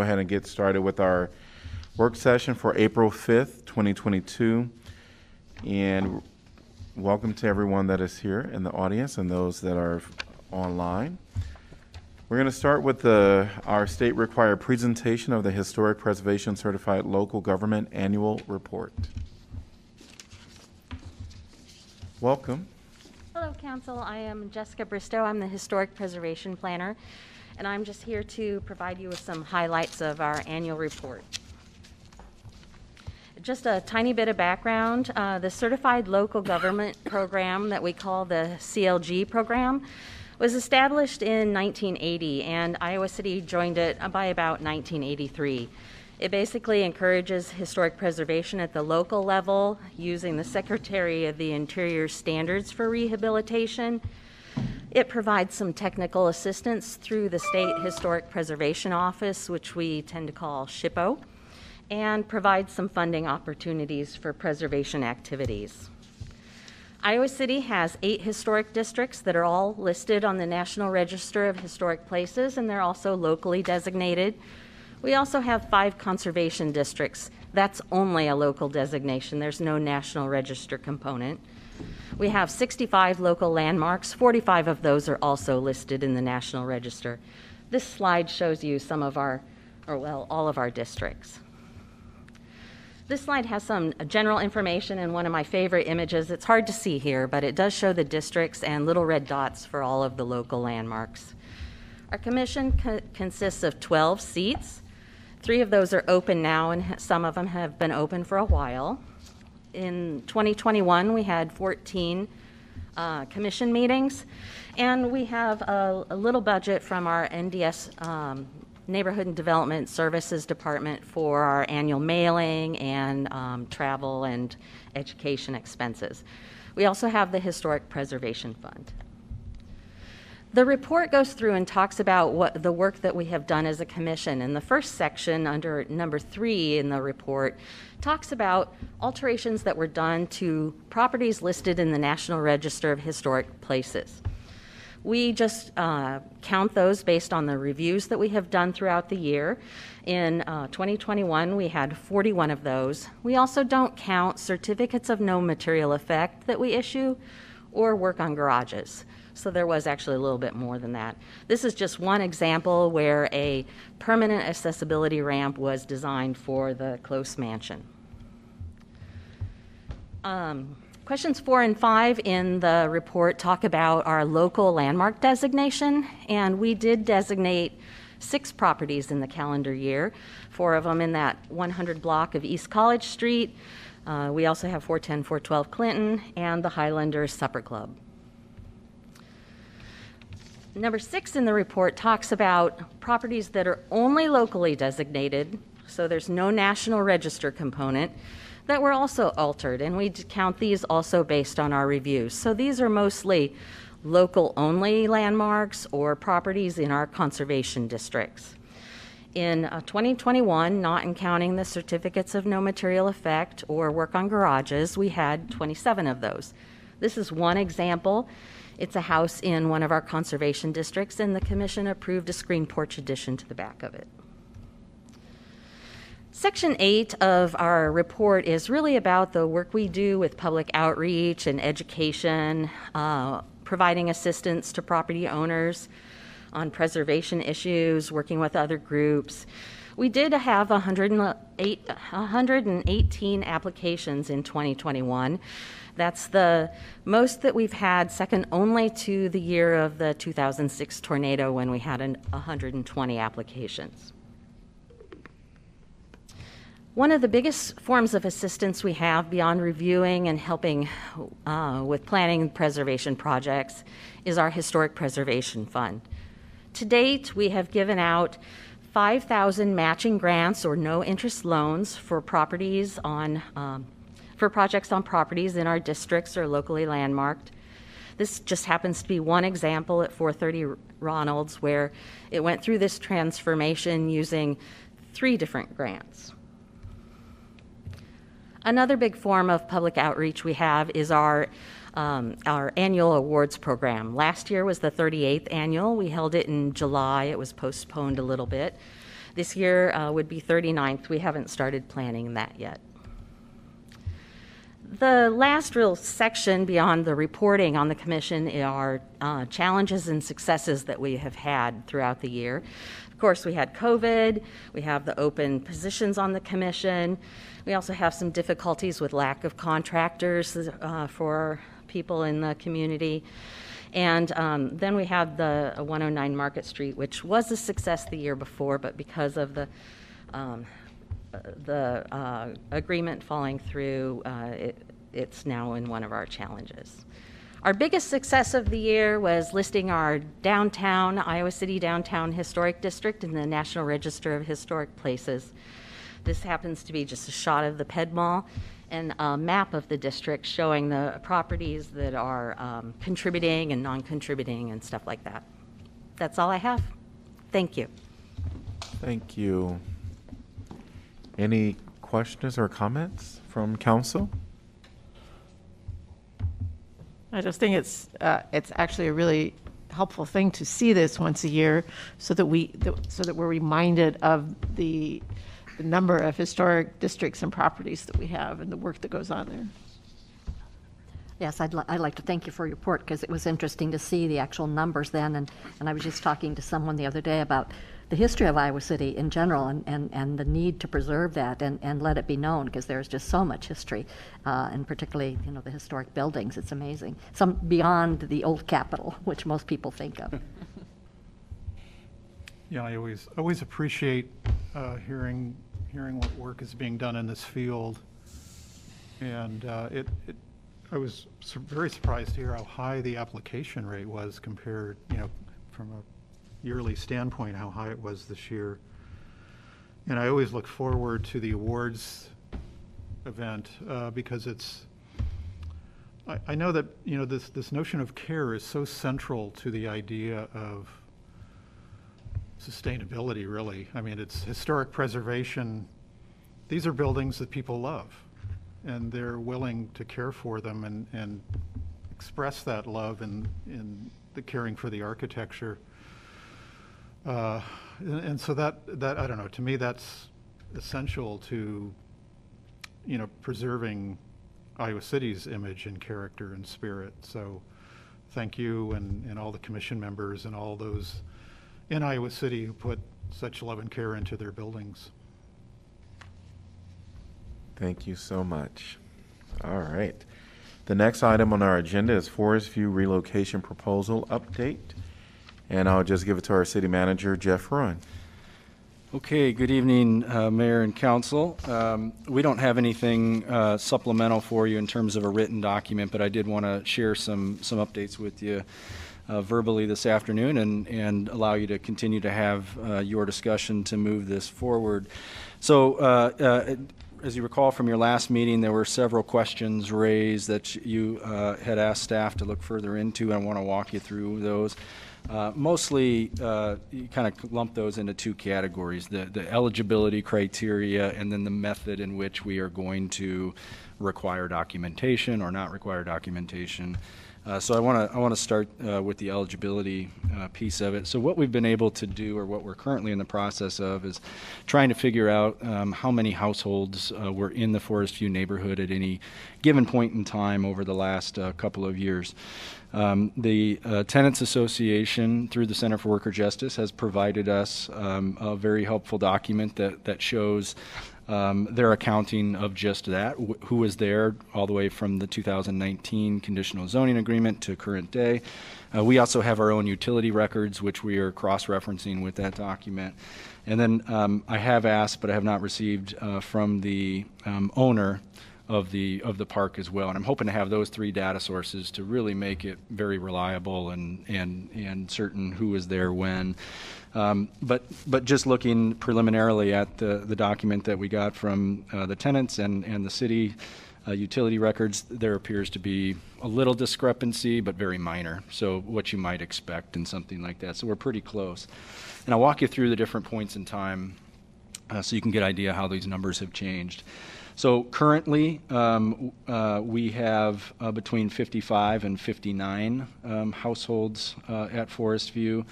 go ahead and get started with our work session for April 5th, 2022. And welcome to everyone that is here in the audience and those that are online. We're going to start with the, our state required presentation of the Historic Preservation Certified Local Government Annual Report. Welcome. Hello, Council. I am Jessica Bristow. I'm the Historic Preservation Planner, and I'm just here to provide you with some highlights of our annual report. Just a tiny bit of background. Uh, the Certified Local Government Program that we call the CLG program was established in 1980, and Iowa City joined it by about 1983. It basically encourages historic preservation at the local level using the Secretary of the Interior standards for rehabilitation. It provides some technical assistance through the State Historic Preservation Office, which we tend to call SHPO, and provides some funding opportunities for preservation activities. Iowa City has eight historic districts that are all listed on the National Register of Historic Places, and they're also locally designated we also have five conservation districts. That's only a local designation. There's no National Register component. We have 65 local landmarks. 45 of those are also listed in the National Register. This slide shows you some of our, or well, all of our districts. This slide has some uh, general information and one of my favorite images. It's hard to see here, but it does show the districts and little red dots for all of the local landmarks. Our commission co consists of 12 seats. Three of those are open now, and some of them have been open for a while. In 2021, we had 14 uh, commission meetings, and we have a, a, little budget from our NDS um, Neighborhood and Development Services Department for our annual mailing and um, travel and education expenses. We also have the Historic Preservation Fund. The report goes through and talks about what the work that we have done as a commission. And the first section, under number three in the report, talks about alterations that were done to properties listed in the National Register of Historic Places. We just uh, count those based on the reviews that we have done throughout the year. In uh, 2021, we had 41 of those. We also don't count certificates of no material effect that we issue or work on garages. So there was actually a little bit more than that. This is just one example where a permanent accessibility ramp was designed for the close mansion. Um, questions four and five in the report talk about our local landmark designation, and we did designate six properties in the calendar year, four of them in that 100 block of East College Street. Uh, we also have 410, 412 Clinton, and the Highlanders Supper Club. Number six in the report talks about properties that are only locally designated, so there's no national register component, that were also altered, and we count these also based on our reviews. So these are mostly local only landmarks or properties in our conservation districts. In uh, 2021, not in counting the certificates of no material effect or work on garages, we had 27 of those. This is one example. It's a house in one of our conservation districts, and the commission approved a screen porch addition to the back of it. Section 8 of our report is really about the work we do with public outreach and education, uh, providing assistance to property owners on preservation issues, working with other groups. We did have 108, 118 applications in 2021. That's the most that we've had, second only to the year of the 2006 tornado when we had an 120 applications. One of the biggest forms of assistance we have beyond reviewing and helping uh, with planning preservation projects is our Historic Preservation Fund. To date, we have given out 5,000 matching grants or no interest loans for properties on um, for projects on properties in our districts or locally landmarked. This just happens to be one example at 430 Ronalds where it went through this transformation using three different grants. Another big form of public outreach we have is our um, our annual awards program. Last year was the 38th annual. We held it in July. It was postponed a little bit. This year uh, would be 39th. We haven't started planning that yet. The last real section beyond the reporting on the commission are uh, challenges and successes that we have had throughout the year. Of course, we had COVID, we have the open positions on the commission, we also have some difficulties with lack of contractors uh, for people in the community. And um, then we have the 109 Market Street, which was a success the year before, but because of the um, the uh, agreement falling through, uh, it, it's now in one of our challenges. Our biggest success of the year was listing our downtown, Iowa City Downtown Historic District in the National Register of Historic Places. This happens to be just a shot of the Ped Mall and a map of the district showing the properties that are um, contributing and non contributing and stuff like that. That's all I have. Thank you. Thank you. Any questions or comments from council? I just think it's, uh, it's actually a really helpful thing to see this once a year so that we, so that we're reminded of the, the number of historic districts and properties that we have and the work that goes on there. Yes, I'd, li- I'd like to thank you for your report because it was interesting to see the actual numbers then. And, and I was just talking to someone the other day about the history of Iowa City in general and, and, and the need to preserve that and, and let it be known because there's just so much history, uh, and particularly, you know, the historic buildings. It's amazing. Some beyond the old Capitol, which most people think of. Yeah, I always, always appreciate uh, hearing, hearing what work is being done in this field. And uh, it, it, I was sur- very surprised to hear how high the application rate was compared, you know, from a yearly standpoint, how high it was this year. And I always look forward to the awards event uh, because it's, I, I know that, you know, this, this notion of care is so central to the idea of sustainability, really. I mean, it's historic preservation. These are buildings that people love, and they're willing to care for them and, and express that love in, in the caring for the architecture. Uh, and, and so that, that, I don't know, to me, that's essential to, you know, preserving Iowa City's image and character and spirit. So thank you and, and all the commission members and all those in Iowa City who put such love and care into their buildings. Thank you so much. All right. The next item on our agenda is Forest View relocation proposal update. And I'll just give it to our city manager, Geoff Fruin. Okay, good evening, uh, Mayor and Council. Um, We don't have anything uh, supplemental for you in terms of a written document, but I did want to share some, some updates with you uh, verbally this afternoon and, and allow you to continue to have uh, your discussion to move this forward. So, uh, uh, as you recall from your last meeting, there were several questions raised that you uh, had asked staff to look further into, and I want to walk you through those. Uh, mostly, uh, you kind of lump those into two categories the, the eligibility criteria and then the method in which we are going to require documentation or not require documentation. Uh, so I want to I want to start uh, with the eligibility uh, piece of it. So what we've been able to do, or what we're currently in the process of, is trying to figure out um, how many households uh, were in the Forest View neighborhood at any given point in time over the last uh, couple of years. Um, the uh, Tenants Association, through the Center for Worker Justice, has provided us um, a very helpful document that that shows um, their accounting of just that, wh- who was there all the way from the 2019 conditional zoning agreement to current day. Uh, we also have our own utility records, which we are cross-referencing with that document. And then um, I have asked, but I have not received uh, from the um, owner of the of the park as well. And I'm hoping to have those three data sources to really make it very reliable and and and certain who was there when. Um, but but just looking preliminarily at the the document that we got from uh, the tenants and and the city. Uh, utility records, there appears to be a little discrepancy, but very minor. So, what you might expect in something like that. So, we're pretty close. And I'll walk you through the different points in time uh, so you can get an idea how these numbers have changed. So currently, um, uh, we have uh, between 55 and 59 um, households uh, at Forest View.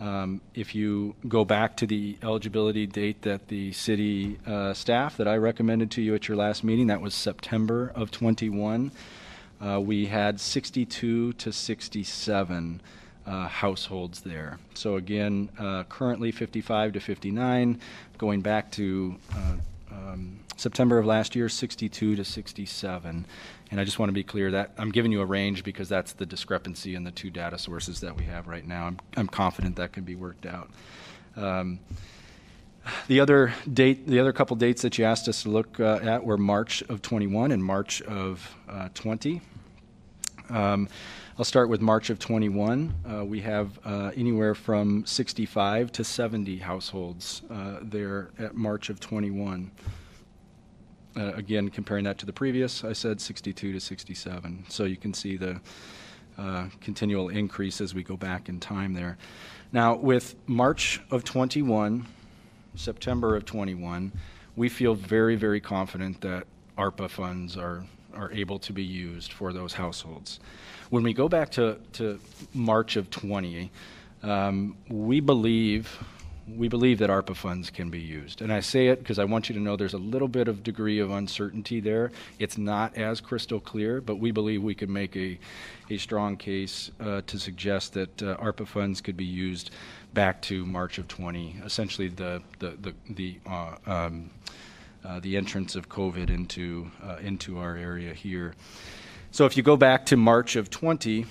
Um, If you go back to the eligibility date that the city uh, staff that I recommended to you at your last meeting, that was September of '21, uh, we had 62 to 67 uh, households there. So again, uh, currently 55 to 59, going back to uh, um, September of last year, 62 to 67. And I just want to be clear that I'm giving you a range because that's the discrepancy in the two data sources that we have right now. I'm, I'm confident that can be worked out. Um, the other date, the other couple dates that you asked us to look uh, at were March of 21 and March of uh, 20. Um, I'll start with March of 21. Uh, we have uh, anywhere from 65 to 70 households uh, there at March of 21. Uh, again, comparing that to the previous, I said 62 to 67. So you can see the uh, continual increase as we go back in time there. Now, with March of 21, September of 21, we feel very, very confident that ARPA funds are, are able to be used for those households. When we go back to, to March of 20, um, we believe we believe that ARPA funds can be used. And I say it because I want you to know there's a little bit of degree of uncertainty there. It's not as crystal clear, but we believe we could make a, a strong case uh, to suggest that uh, ARPA funds could be used back to March of 20, essentially the, the, the, the uh, um, uh, the entrance of COVID into, uh, into our area here. So if you go back to March of 20,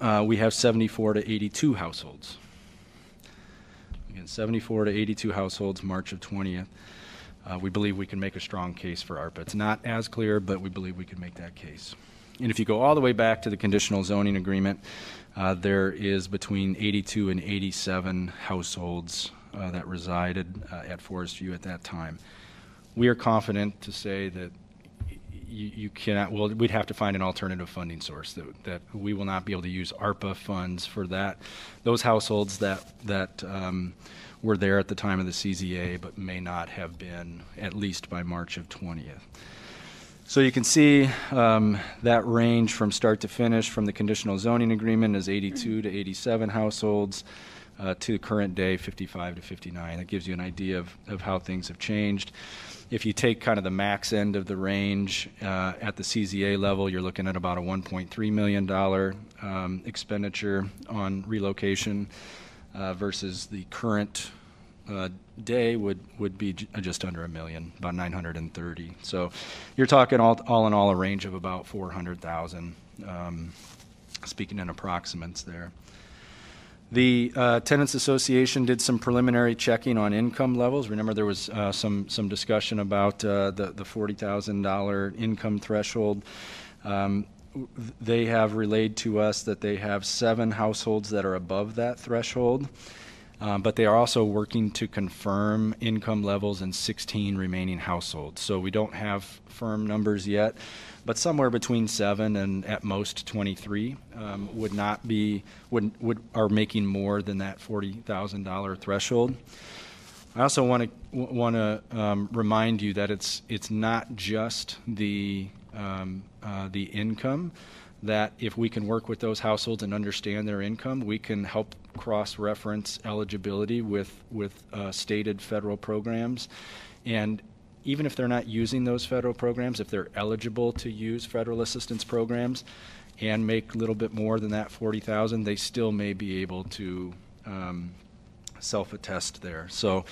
uh, we have 74 to 82 households. Again, 74 to 82 households, March of 20th. Uh, we believe we can make a strong case for ARPA. It's not as clear, but we believe we can make that case. And if you go all the way back to the conditional zoning agreement, uh, there is between 82 and 87 households uh, that resided uh, at Forest View at that time. We are confident to say that you, you cannot, well, we'd have to find an alternative funding source that, that we will not be able to use ARPA funds for that. Those households that, that um, were there at the time of the CZA but may not have been at least by March of 20th. So you can see um, that range from start to finish from the conditional zoning agreement is 82 to 87 households uh, to current day 55 to 59. That gives you an idea of, of how things have changed. If you take kind of the max end of the range uh, at the CZA level, you're looking at about a $1.3 million um, expenditure on relocation uh, versus the current uh, day would, would be j- just under a million, about 930. So you're talking all, all in all a range of about 400,000, um, speaking in approximates there. The uh, Tenants Association did some preliminary checking on income levels. Remember, there was uh, some, some discussion about uh, the, the $40,000 income threshold. Um, They have relayed to us that they have seven households that are above that threshold. Um, but they are also working to confirm income levels in 16 remaining households. So we don't have firm numbers yet, but somewhere between seven and at most 23 um, would not be would would are making more than that $40,000 threshold. I also want to want to um, remind you that it's it's not just the um, uh, the income. That if we can work with those households and understand their income, we can help cross-reference eligibility with with uh, stated federal programs, and even if they're not using those federal programs, if they're eligible to use federal assistance programs and make a little bit more than that 40,000, they still may be able to um, self-attest there. So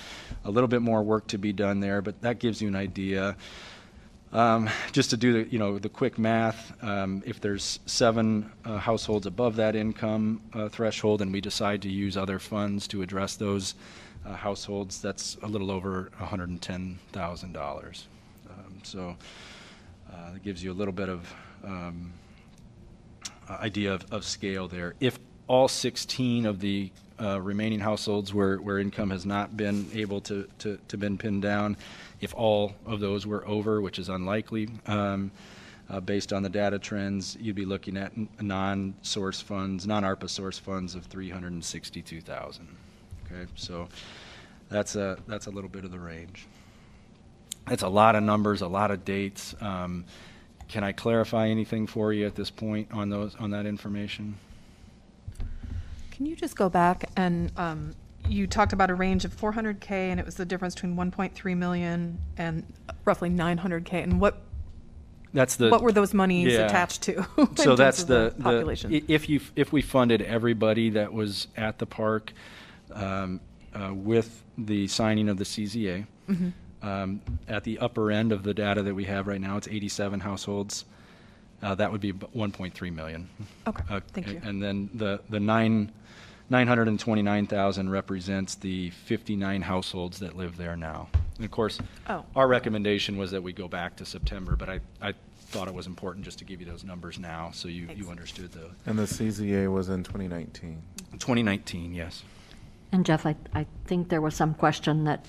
a little bit more work to be done there, but that gives you an idea. Um, just to do the, you know, the quick math, um, if there's seven uh, households above that income uh, threshold and we decide to use other funds to address those uh, households, that's a little over $110,000. Um, so uh, it gives you a little bit of um, uh, idea of, of scale there. If all 16 of the uh, remaining households where, where income has not been able to, to, to been pinned down, if all of those were over, which is unlikely, um, uh, based on the data trends, you'd be looking at non-source funds, non-ARPA source funds of 362,000. Okay, so that's a that's a little bit of the range. It's a lot of numbers, a lot of dates. Um, can I clarify anything for you at this point on those on that information? Can you just go back and, um, you talked about a range of 400K and it was the difference between 1.3 million and roughly 900K. And what, That's the. what were those monies Yeah. attached to? So that's the, the, Population. i- if you, if we funded everybody that was at the park um, uh, with the signing of the CZA, Mm-hmm. um, at the upper end of the data that we have right now, it's 87 households. Uh, That would be 1.3 million. Okay, Uh, thank you. And then the, the nine, 929,000 represents the 59 households that live there now. And of course, Oh. our recommendation was that we go back to September, but I, I thought it was important just to give you those numbers now, so you, you understood the, And the CZA was in 2019. 2019, yes. And Jeff, I, I think there was some question that,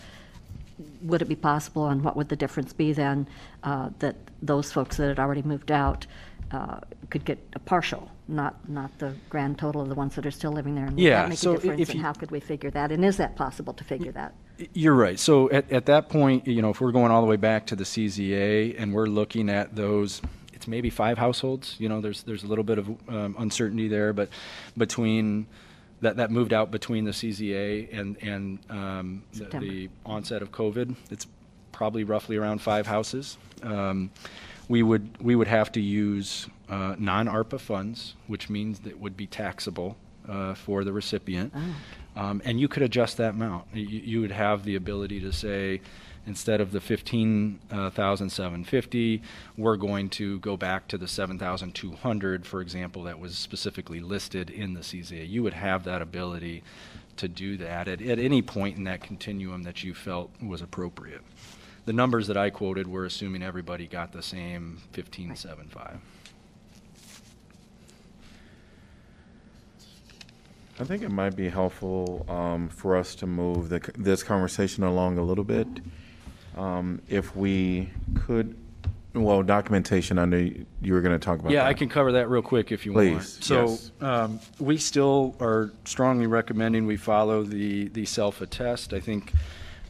would it be possible, and what would the difference be then, uh, that those folks that had already moved out uh, could get a partial, not, not the grand total of the ones that are still living there? And would Yeah, that make so a difference, if and you- how could we figure that? And is that possible to figure that? You're right. So at, at that point, you know, if we're going all the way back to the CZA and we're looking at those, it's maybe five households, you know, there's, there's a little bit of um, uncertainty there, but between, that, that moved out between the CZA and, and um, the- September. the onset of COVID, it's probably roughly around five houses. Um, We would, we would have to use uh, non-ARPA funds, which means that would be taxable uh, for the recipient. Um, And you could adjust that amount. You, you would have the ability to say, instead of the fifteen thousand seven fifty, we're going to go back to the seven thousand two hundred, for example, that was specifically listed in the CZA. You would have that ability to do that at, at any point in that continuum that you felt was appropriate. The numbers that I quoted were assuming everybody got the same fifteen seven five. I think it might be helpful um, for us to move the, this conversation along a little bit. Um, If we could, well, documentation, I know you were going to talk about that. Yeah, I can cover that real quick if you want. Please, So, yes. um, we still are strongly recommending we follow the, the self-attest. I think,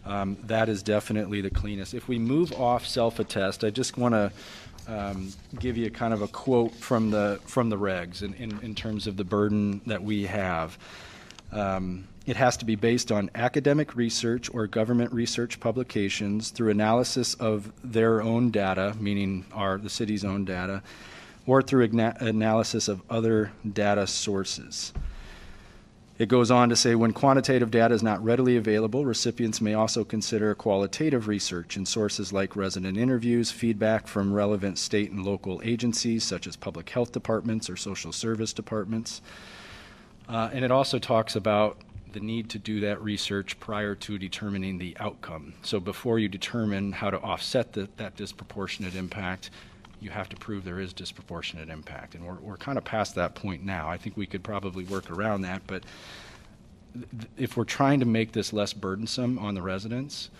um, that is definitely the cleanest. If we move off self-attest, I just want to, um, give you kind of a quote from the, from the regs in, in, in terms of the burden that we have. Um, It has to be based on academic research or government research publications through analysis of their own data, meaning our, the city's own data, or through analysis of other data sources. It goes on to say, when quantitative data is not readily available, recipients may also consider qualitative research in sources like resident interviews, feedback from relevant state and local agencies such as public health departments or social service departments. Uh, and it also talks about the need to do that research prior to determining the outcome. So before you determine how to offset the, that disproportionate impact, you have to prove there is disproportionate impact. And we're, we're kind of past that point now. I think we could probably work around that, but th- if we're trying to make this less burdensome on the residents,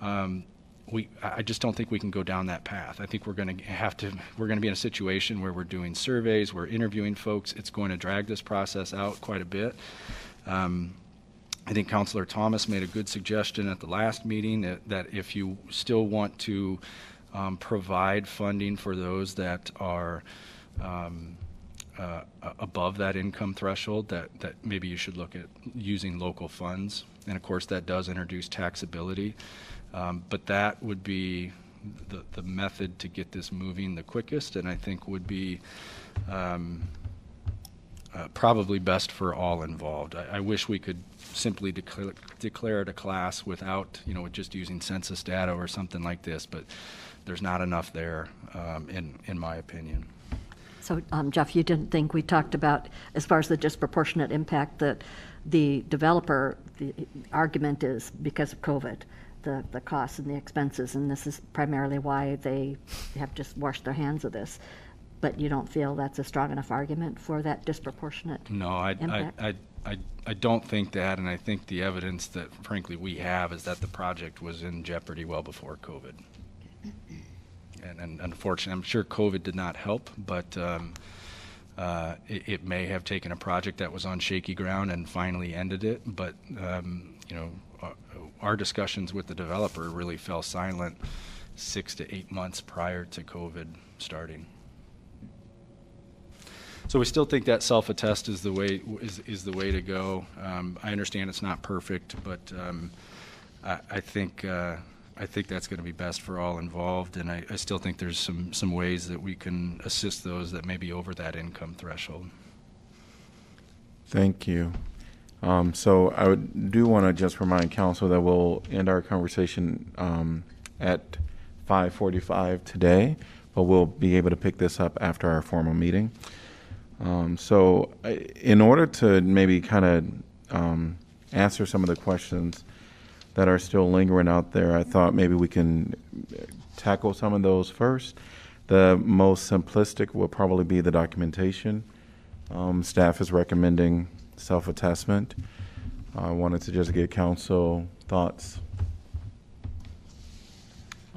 um, we, I just don't think we can go down that path. I think we're going to have to, we're going to be in a situation where we're doing surveys, we're interviewing folks. It's going to drag this process out quite a bit. Um, I think Counselor Thomas made a good suggestion at the last meeting that, that if you still want to um, provide funding for those that are um, uh, above that income threshold, that, that maybe you should look at using local funds. And of course, that does introduce taxability. Um, But that would be the, the method to get this moving the quickest, and I think would be um, uh, probably best for all involved. I, I wish we could simply declare, declare it a class without, you know, just using census data or something like this, but there's not enough there, um, in, in my opinion. So, um, Jeff, you didn't think we talked about, as far as the disproportionate impact, that the developer, the argument is because of COVID, the, the costs and the expenses, and this is primarily why they have just washed their hands of this. But you don't feel that's a strong enough argument for that disproportionate? No, I, I, Impact? I, I, I don't think that, and I think the evidence that frankly we have is that the project was in jeopardy well before COVID. And, and unfortunately, I'm sure COVID did not help, but, um, uh, it, it may have taken a project that was on shaky ground and finally ended it, but, um, you know, our, our discussions with the developer really fell silent six to eight months prior to COVID starting. So we still think that self-attest is the way, is, is the way to go. Um, I understand it's not perfect, but um, I, I think, uh, I think that's going to be best for all involved, and I, I still think there's some, some ways that we can assist those that may be over that income threshold. Thank you. Um, so I would, do want to just remind council that we'll end our conversation um, at 5:45 today, but we'll be able to pick this up after our formal meeting. Um, so, in order to maybe kind of um, answer some of the questions that are still lingering out there, I thought maybe we can tackle some of those first. The most simplistic will probably be the documentation. Um, staff is recommending self-attestment. I wanted to just get council thoughts.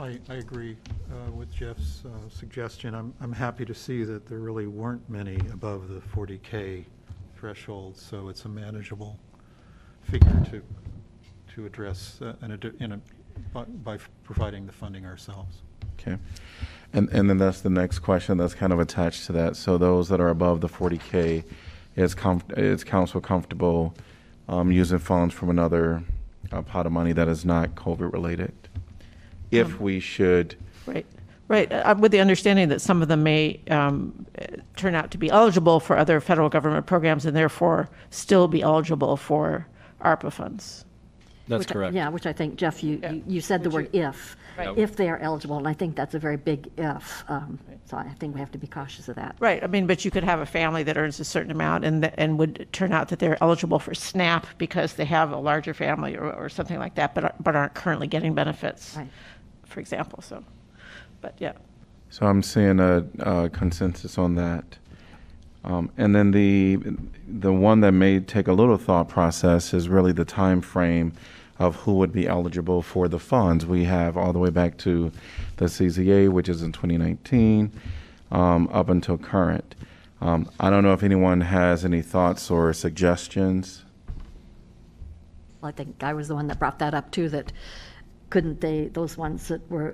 I, I agree uh, with Jeff's uh, suggestion. I'm, I'm happy to see that there really weren't many above the 40K threshold, so it's a manageable figure to, to address uh, in a, in a, by- by providing the funding ourselves. Okay. And, and then that's the next question that's kind of attached to that. So those that are above the 40K, is is council comfortable um, using funds from another uh, pot of money that is not COVID-related? If we should, Right, right, uh, with the understanding that some of them may um, uh, turn out to be eligible for other federal government programs and therefore still be eligible for ARPA funds. That's Which I- correct. Yeah, which I think, Jeff, you, Yeah. you- you said the word if, Right. if they are eligible, and I think that's a very big if. um, So I think we have to be cautious of that. Right, I mean, but you could have a family that earns a certain amount and, th- and would turn out that they're eligible for SNAP because they have a larger family or, or something like that, but, are- but aren't currently getting benefits, Right. For example, so, but yeah. so I'm seeing a, a consensus on that. Um, and then the the one that may take a little thought process is really the time frame of who would be eligible for the funds. We have all the way back to the CZA, which is in 2019, um, up until current. Um, I don't know if anyone has any thoughts or suggestions. Well, I think I was the one that brought that up too, that couldn't they, those ones that were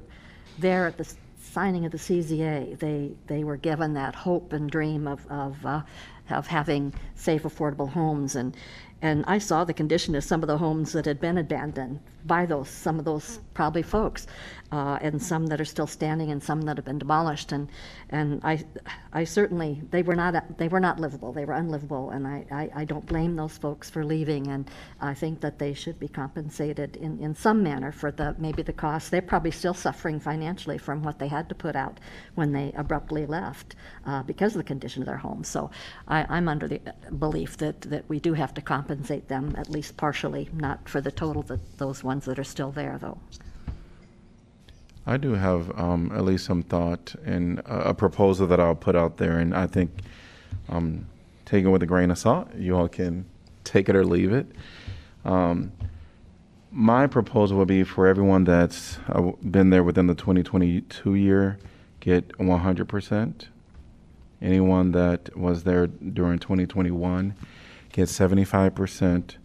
there at the signing of the CZA, they, they were given that hope and dream of, of, uh, of having safe, affordable homes. And, and I saw the condition of some of the homes that had been abandoned by those, some of those probably folks, uh, and some that are still standing and some that have been demolished. And, and I, I certainly, they were not, they were not livable, they were unlivable, and I, I, I don't blame those folks for leaving, and I think that they should be compensated in, in some manner for the, maybe the cost. They're probably still suffering financially from what they had to put out when they abruptly left uh, because of the condition of their homes. So I, I'm under the belief that, that we do have to compensate them, at least partially, not for the total, that, those ones that are still there, though. I do have um, at least some thought and a, proposal that I'll put out there, and I think um, take it with a grain of salt. You all can take it or leave it. Um, my proposal would be for everyone that's uh, been there within the 2022 year, get 100%. Anyone that was there during 2021 get 75%,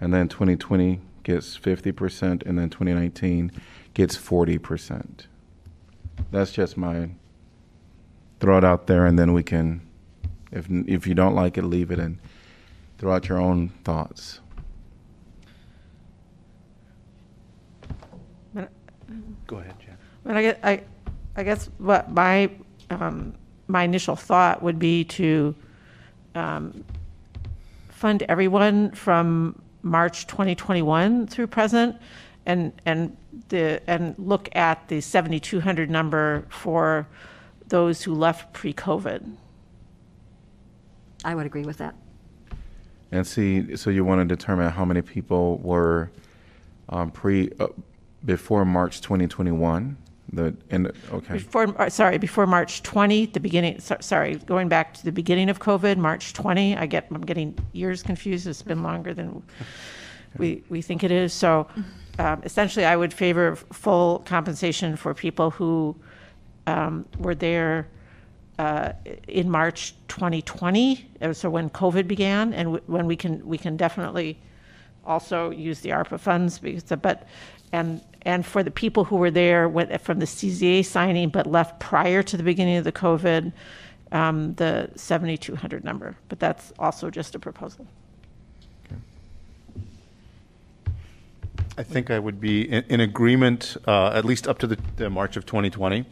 and then 2020 gets 50%, and then 2019 gets 40%. That's just my throw it out there, and then we can, if if you don't like it, leave it and throw out your own thoughts. Go ahead, Jen. But I guess, I, I guess what my, um, my initial thought would be to, um, fund everyone from March 2021 through present and, and the, and look at the 7,200 number for those who left pre-COVID. I would agree with that. And see, so you want to determine how many people were um, pre uh, before March 2021. The and okay, Before, uh, sorry, before March 20, the beginning, so- sorry, going back to the beginning of COVID, March 20, I get, I'm getting years confused, it's been longer than we, we think it is. So um, essentially, I would favor full compensation for people who um, were there uh, in March 2020, uh, so when COVID began, and w- when we can, we can definitely also use the ARPA funds because, the- but, and, and for the people who were there from the CZA signing but left prior to the beginning of the COVID, um, the 7,200 number, but that's also just a proposal. I think I would be in, in agreement, uh, at least up to the, the March of 2020.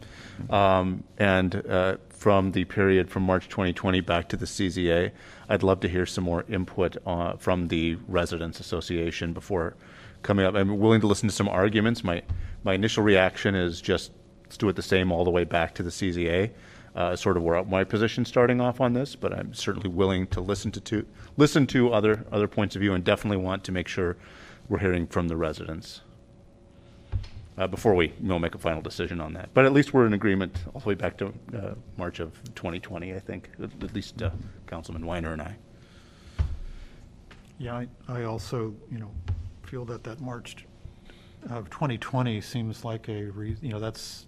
Um, and uh, from the period from March 2020 back to the CZA, I'd love to hear some more input uh, from the Residents Association before coming up. I'm willing to listen to some arguments. My, my initial reaction is just let's do it the same all the way back to the CZA. Uh, sort of where my position starting off on this, but I'm certainly willing to listen to, to listen to other other points of view, and definitely want to make sure we're hearing from the residents uh, before we you know, make a final decision on that. But at least we're in agreement all the way back to uh, March of 2020, I think, at, at least uh, Councilman Weiner and I. Yeah, I, I also, you know, feel that that March of 2020 seems like a, rea- you know, that's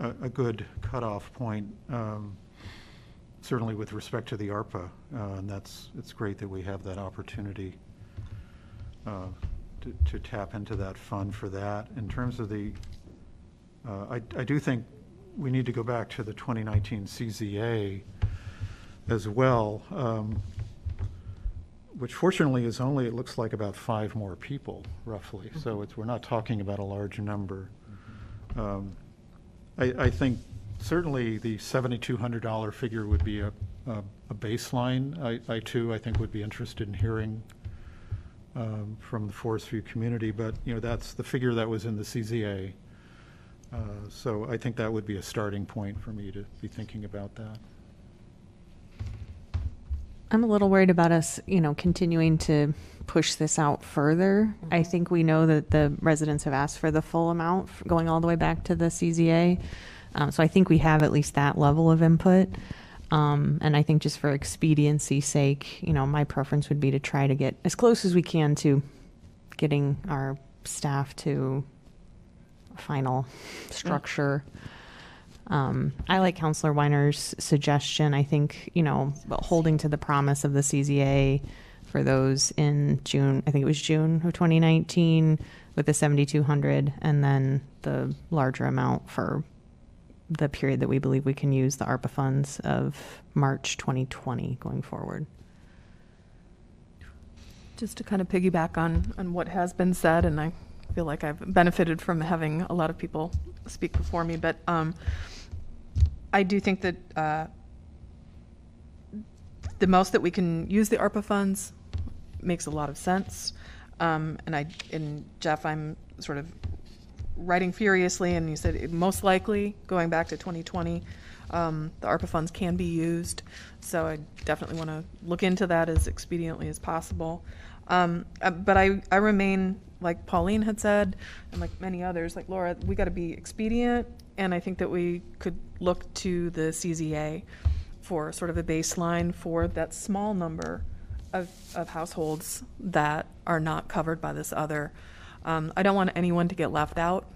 a, a good cutoff point, um, certainly with respect to the ARPA. uh, And that's, it's great that we have that opportunity uh, to, to tap into that fund for that. In terms of the, uh, I, I do think we need to go back to the 2019 CZA as well. um, which fortunately is only, it looks like about five more people roughly. So it's, we're not talking about a large number. Um, I, I think certainly the $7,200 figure would be a, a a baseline. I, I too, I think would be interested in hearing um, from the Forest View community, but, you know, that's the figure that was in the CZA. Uh, So I think that would be a starting point for me to be thinking about that. I'm a little worried about us, you know, continuing to push this out further. I think we know that the residents have asked for the full amount f- going all the way back to the CZA. Um, so I think we have at least that level of input. Um, and I think just for expediency's sake, you know, my preference would be to try to get as close as we can to getting our staff to a final structure. Um, I like Counselor Weiner's suggestion. I think, you know, holding to the promise of the CZA for those in June, I think it was June of 2019 with the 7,200 and then the larger amount for the period that we believe we can use the ARPA funds of March 2020 going forward. Just to kind of piggyback on, on what has been said, and I feel like I've benefited from having a lot of people speak before me, but um, I do think that uh, the most that we can use the ARPA funds makes a lot of sense. Um, and I, and Jeff, I'm sort of writing furiously, and you said it- most likely going back to 2020, um, the ARPA funds can be used. So I definitely want to look into that as expediently as possible. Um, uh, but I, I remain, like Pauline had said, and like many others, like Laura, we got to be expedient. And I think that we could look to the CZA for sort of a baseline for that small number of, of households that are not covered by this other. Um, I don't want anyone to get left out.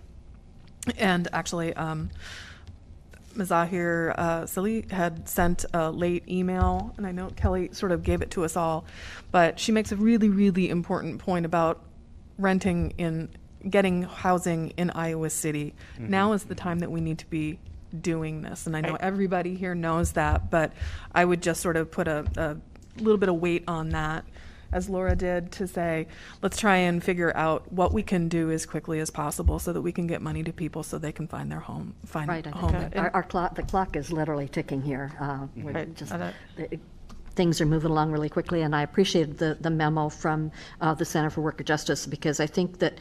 And actually, um, Mazahir uh, had sent a late email, and I know Kelly sort of gave it to us all, but she makes a really, really important point about renting in, getting housing in Iowa City. Now is the time that we need to be doing this, and I know everybody here knows that, but I would just sort of put a, a little bit of weight on that, as Laura did, to say, let's try and figure out what we can do as quickly as possible so that we can get money to people so they can find their home, find Right, a I home. think our, our clock, the clock is literally ticking here. Uh, we're Right, just- and I- the- Things are moving along really quickly, and I appreciated the, the memo from uh, the Center for Worker Justice, because I think that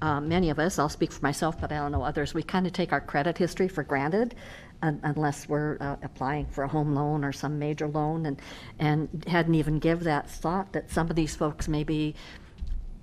uh, many of us, I'll speak for myself, but I don't know others, we kind of take our credit history for granted unless we're uh, applying for a home loan or some major loan, and, and hadn't even give that thought that some of these folks maybe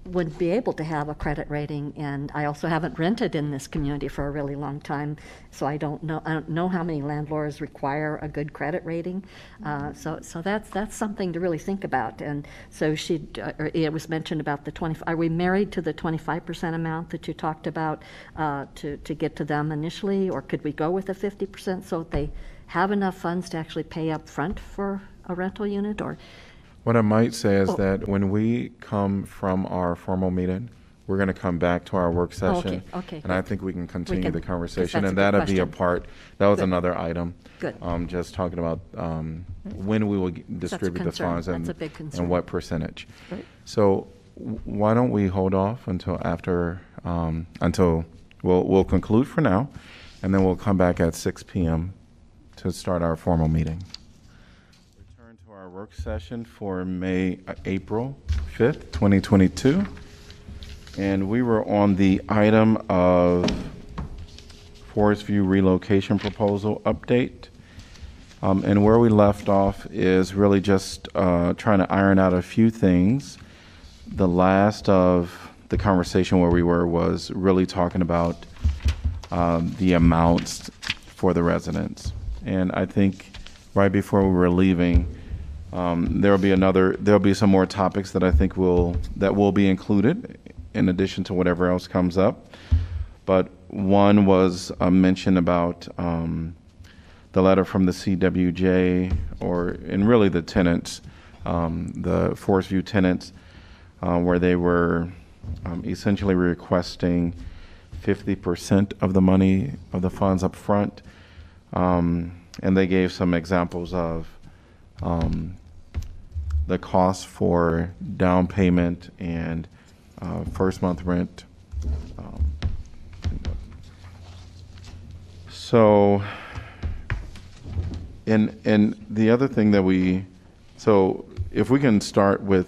wouldn't be able to have a credit rating, and I also haven't rented in this community for a really long time, so I don't know, I don't know how many landlords require a good credit rating. Uh, so, so that's, that's something to really think about, and so she, uh, it was mentioned about the twenty, are we married to the twenty-five percent amount that you talked about, uh, to, to get to them initially, or could we go with the fifty percent so they have enough funds to actually pay up front for a rental unit, or, What I might say is Oh. that when we come from our formal meeting we're going to come back to our work Oh, okay, session. okay. And I think we can continue can- the conversation, and that'll be a part, that was Good. another item. Good. Um, just talking about, um, when we will distribute the funds and, That's a big concern. and what percentage. Right. So why don't we hold off until after, um, until, we'll, we'll conclude for now, and then we'll come back at six PM to start our formal meeting. Work session for May, uh, April 5th, 2022. And we were on the item of Forest View relocation proposal update. Um, And where we left off is really just uh, trying to iron out a few things. The last of the conversation where we were was really talking about um, the amounts for the residents. And I think right before we were leaving, um, there'll be another, there'll be some more topics that I think will, that will be included in addition to whatever else comes up. But one was a mention about um, the letter from the CWJ, or, and really the tenants, um, the Forest View tenants, uh, where they were um, essentially requesting 50% of the money of the funds up front. Um, and they gave some examples of um, the cost for down payment and uh, first month rent. Um, so, and and the other thing that we, so if we can start with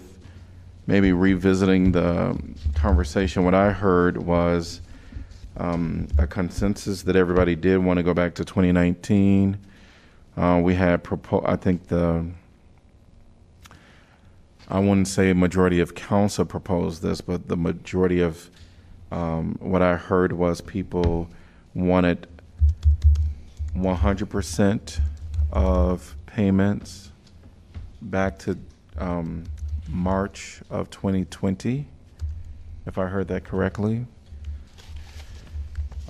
maybe revisiting the conversation, what I heard was um, a consensus that everybody did want to go back to 2019. Uh, we had propo- I think the I wouldn't say majority of council proposed this, but the majority of um, what I heard was people wanted 100% of payments back to um, March of 2020, if I heard that correctly.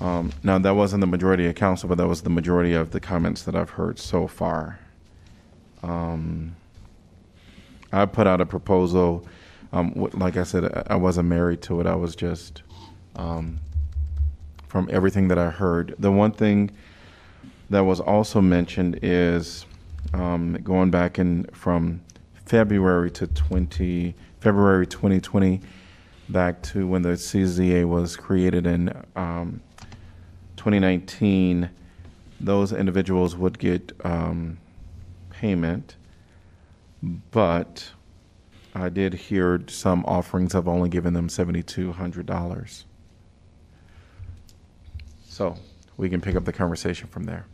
Um, now, that wasn't the majority of council, but that was the majority of the comments that I've heard so far. Um, I put out a proposal. Um, like I said, I- wasn't married to it. I was just, um, from everything that I heard. The one thing that was also mentioned is um, going back in from February to 20, February 2020, back to when the CZA was created in um, 2019, those individuals would get um, payment, but I did hear some offerings of only giving them $7,200. So we can pick up the conversation from there.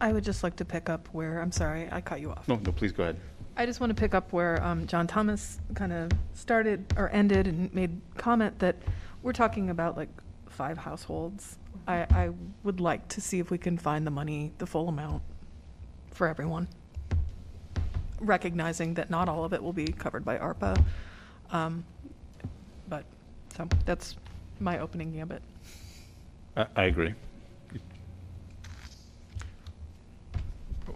I would just like to pick up where, I'm sorry, I cut you off. No, no, please go ahead. I just want to pick up where um, John Thomas kind of started or ended and made comment that we're talking about like five households. I, I would like to see if we can find the money, the full amount for everyone. Recognizing that not all of it will be covered by ARPA. Um, But, so that's my opening gambit. I, I agree.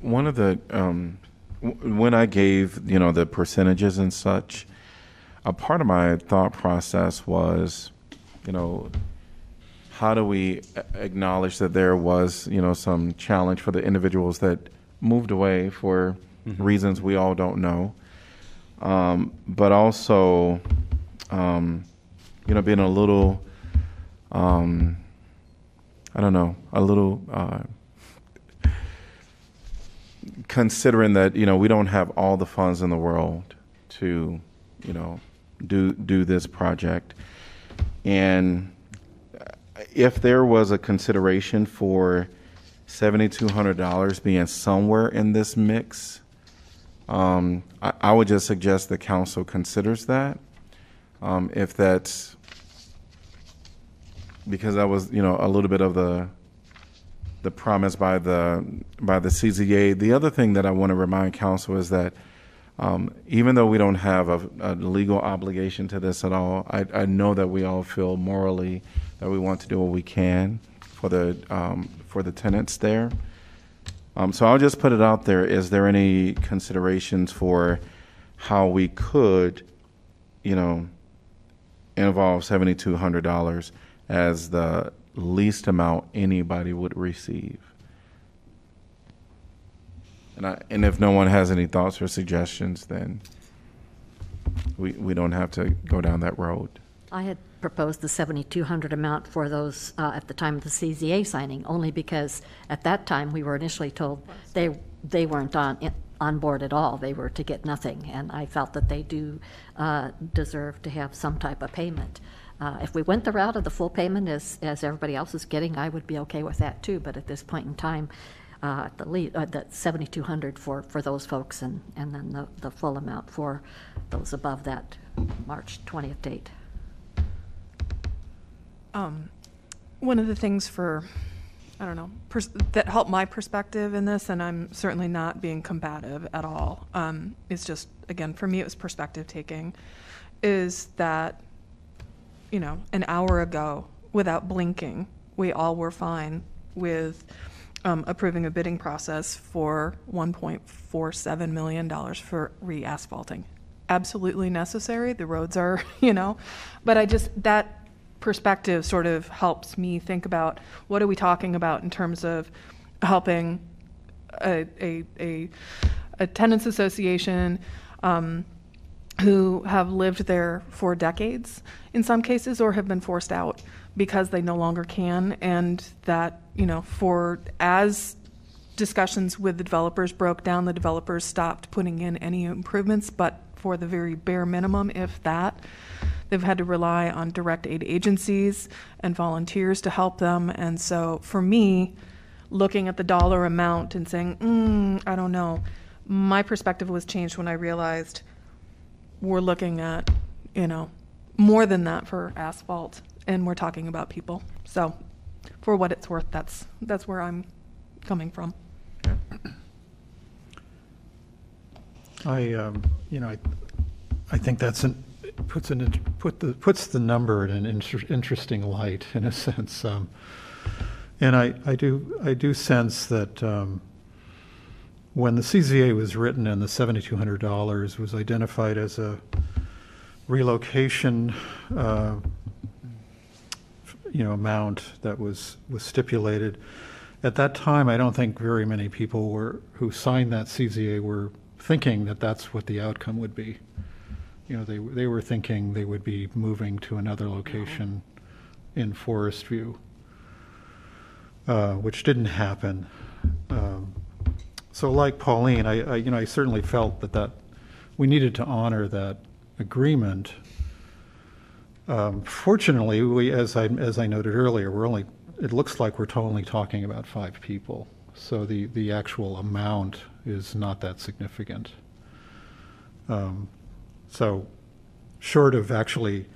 One of the, um, w- when I gave, you know, the percentages and such, a part of my thought process was, you know, how do we acknowledge that there was, you know, some challenge for the individuals that moved away for reasons we all don't know, um, but also, um, you know, being a little, um, I don't know, a little. Uh, considering that you know we don't have all the funds in the world to you know do do this project and if there was a consideration for $7200 being somewhere in this mix um, I, I would just suggest the council considers that um, if that's because that was you know a little bit of the the promise by the by the CZA. The other thing that I want to remind council is that um, even though we don't have a, a legal obligation to this at all, I, I know that we all feel morally that we want to do what we can for the um, for the tenants there. Um, so I'll just put it out there. Is there any considerations for how we could you know, involve seventy-two hundred dollars as the least amount anybody would receive. And I, and if no one has any thoughts or suggestions, then we, we don't have to go down that road. I had proposed the 7,200 amount for those uh, at the time of the CZA signing, only because at that time, we were initially told they, they weren't on, on board at all. They were to get nothing, and I felt that they do uh, deserve to have some type of payment. Uh, If we went the route of the full payment as, as everybody else is getting, I would be okay with that too, but at this point in time, uh, the lead, uh, the 7,200 for, for those folks, and, and then the, the full amount for those above that March 20th date. Um, one of the things for, I don't know, that helped my perspective in this, and I'm certainly not being combative at all, um, is just, again, for me, it was perspective taking, is that, you know, an hour ago, without blinking, we all were fine with um, approving a bidding process for $1.47 million for re-asphalting. Absolutely necessary. The roads are, you know, but I just, that perspective sort of helps me think about what are we talking about in terms of helping a, a, a, a tenants association um, who have lived there for decades in some cases or have been forced out because they no longer can and that you know for as discussions with the developers broke down the developers stopped putting in any improvements but for the very bare minimum if that they've had to rely on direct aid agencies and volunteers to help them. And so for me looking at the dollar amount and saying mm, i don't know my perspective was changed when i realized we're looking at, you know, more than that for asphalt, and we're talking about people. So, for what it's worth, that's that's where I'm coming from. I, um, you know, I, I think that's an, puts an, put the, puts the number in an inter- interesting light, in a sense. Um, And I, I do, I do sense that, um, when the CZA was written and the $7,200 was identified as a relocation, uh, you know, amount that was, was stipulated, at that time, I don't think very many people were, who signed that CZA were thinking that that's what the outcome would be. You know, they, they were thinking they would be moving to another location in Forest View, uh, which didn't happen. Um, so like Pauline, I, I, you know, I certainly felt that that, we needed to honor that agreement. Um, Fortunately, we, as I, as I noted earlier, we're only, it looks like we're only talking about five people. So the, the actual amount is not that significant. Um, So, short of actually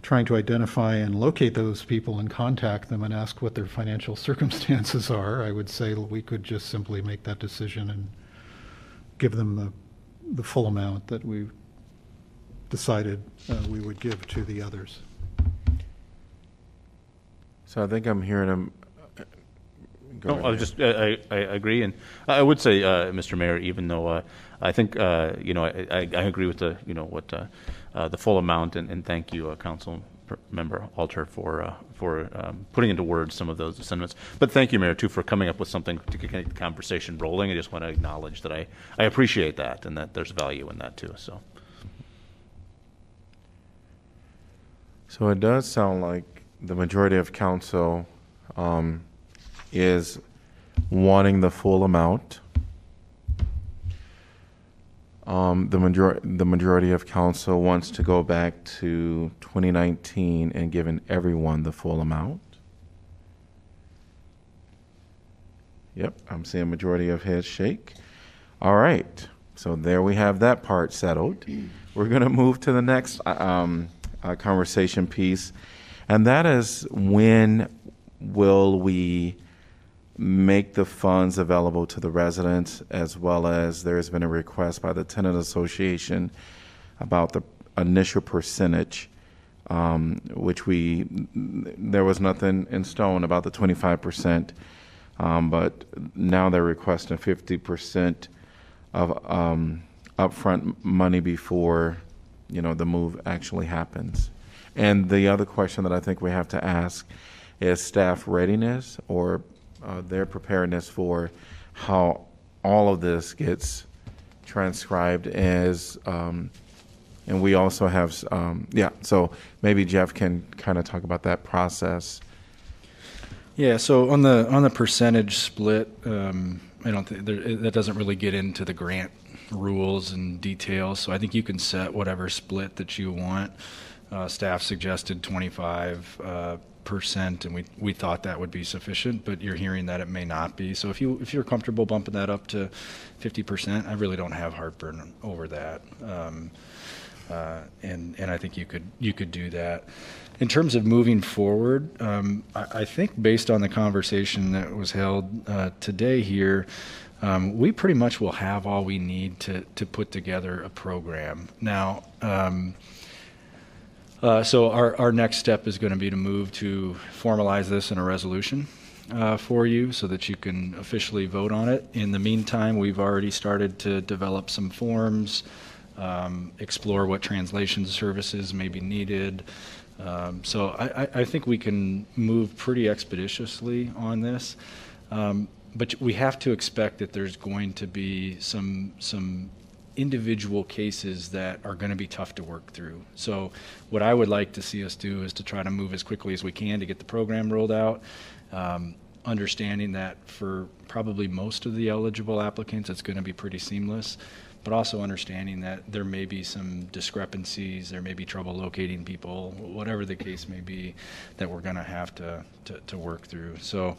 trying to identify and locate those people and contact them and ask what their financial circumstances are, I would say we could just simply make that decision and give them the, the full amount that we decided uh, we would give to the others. So I think I'm hearing him. Go No, I Mayor. was just, I, I, I agree, and I would say, uh, Mr. Mayor, even though, uh, I think, uh, you know, I, I I agree with the, you know, what, uh, uh, the full amount, and, and thank you, uh, Council Member Alter, for, uh, for, um, putting into words some of those sentiments. But thank you, Mayor, too, for coming up with something to get the conversation rolling. I just want to acknowledge that I, I appreciate that, and that there's value in that, too, so. So it does sound like the majority of council um, is wanting the full amount. Um, The the majority of council wants to go back to 2019 and giving everyone the full amount. Yep, I'm seeing majority of heads shake. All right, so there we have that part settled. We're going to move to the next uh, um, uh, conversation piece, and that is when will we make the funds available to the residents, as well as there has been a request by the tenant association about the initial percentage, um, which we there was nothing in stone about the 25 percent. Um, but now they're requesting fifty percent of um, upfront money before you know, the move actually happens. And the other question that I think we have to ask is staff readiness or uh, their preparedness for how all of this gets transcribed as, um, and we also have, um, yeah, so maybe Geoff can kind of talk about that process. Yeah, so on the on the percentage split, um, I don't think that doesn't really get into the grant rules and details. So I think you can set whatever split that you want. Uh, staff suggested 25 uh, percent, and we we thought that would be sufficient. But you're hearing that it may not be. So if you if you're comfortable bumping that up to 50 percent, I really don't have heartburn over that. Um, uh, and and I think you could you could do that. In terms of moving forward, um, I, I think based on the conversation that was held uh, today here, um, we pretty much will have all we need to to put together a program. Now. Um, uh, so our, our next step is going to be to move to formalize this in a resolution uh, for you so that you can officially vote on it. In the meantime, we've already started to develop some forms, um, explore what translation services may be needed. Um, so I, I, think we can move pretty expeditiously on this. Um, but we have to expect that there's going to be some some individual cases that are going to be tough to work through. So, what I would like to see us do is to try to move as quickly as we can to get the program rolled out. Um, understanding that for probably most of the eligible applicants, it's going to be pretty seamless, but also understanding that there may be some discrepancies, there may be trouble locating people, whatever the case may be, that we're going to have to, to, to work through. So,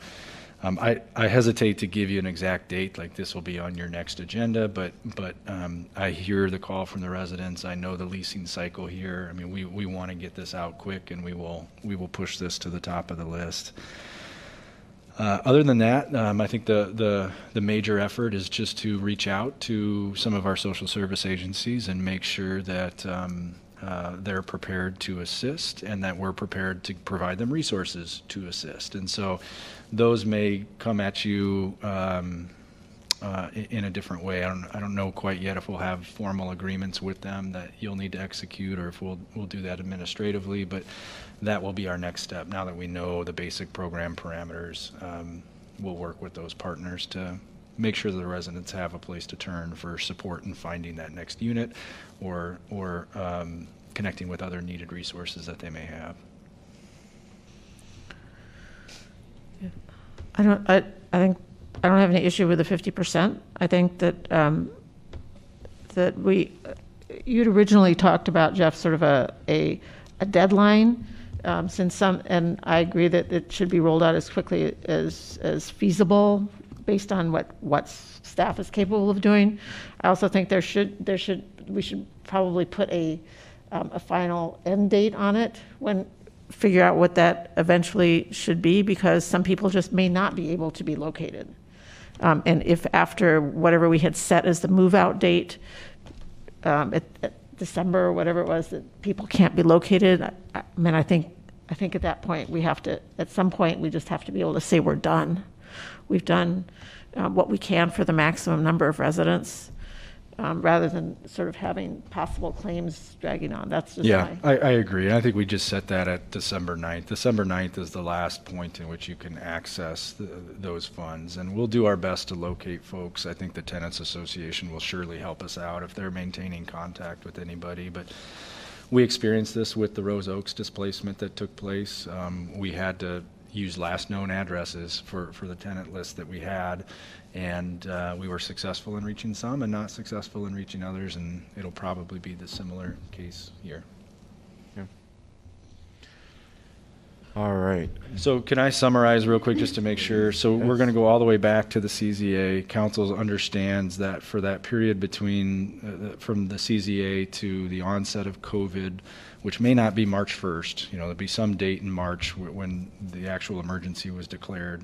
um, I, I hesitate to give you an exact date, like this will be on your next agenda, but, but um, I hear the call from the residents. I know the leasing cycle here. I mean, we, we want to get this out quick and we will, we will push this to the top of the list. Uh, other than that, um, I think the, the, the major effort is just to reach out to some of our social service agencies and make sure that um, uh, they're prepared to assist and that we're prepared to provide them resources to assist. And so those may come at you um, uh, in a different way. I don't, I don't know quite yet if we'll have formal agreements with them that you'll need to execute or if we'll, we'll do that administratively, but that will be our next step. Now that we know the basic program parameters, um, we'll work with those partners to make sure that the residents have a place to turn for support in finding that next unit or, or um, connecting with other needed resources that they may have. I don't, I, I think, I don't have any issue with the fifty percent. I think that, um, that we, you'd originally talked about, Geoff, sort of a, a, a deadline, um, since some, and I agree that it should be rolled out as quickly as, as feasible based on what, what staff is capable of doing. I also think there should, there should, we should probably put a, um, a final end date on it when, figure out what that eventually should be because some people just may not be able to be located. Um, and if after whatever we had set as the move out date, um, at, at December or whatever it was, that people can't be located, I, I mean, I think, I think at that point we have to, at some point, we just have to be able to say we're done. We've done uh, what we can for the maximum number of residents. Um, rather than sort of having possible claims dragging on. That's just Yeah, my. I, I agree. I think we just set that at December 9th. December 9th is the last point in which you can access the, those funds. And we'll do our best to locate folks. I think the Tenants Association will surely help us out if they're maintaining contact with anybody. But we experienced this with the Rose Oaks displacement that took place. Um, we had to use last known addresses for, for the tenant list that we had. And uh, we were successful in reaching some and not successful in reaching others. And it'll probably be the similar case here. All right. So can I summarize real quick just to make sure? So we're going to go all the way back to the CZA. Council understands that for that period between, uh, from the CZA to the onset of COVID, which may not be March 1st, you know, there'll be some date in March wh- when the actual emergency was declared.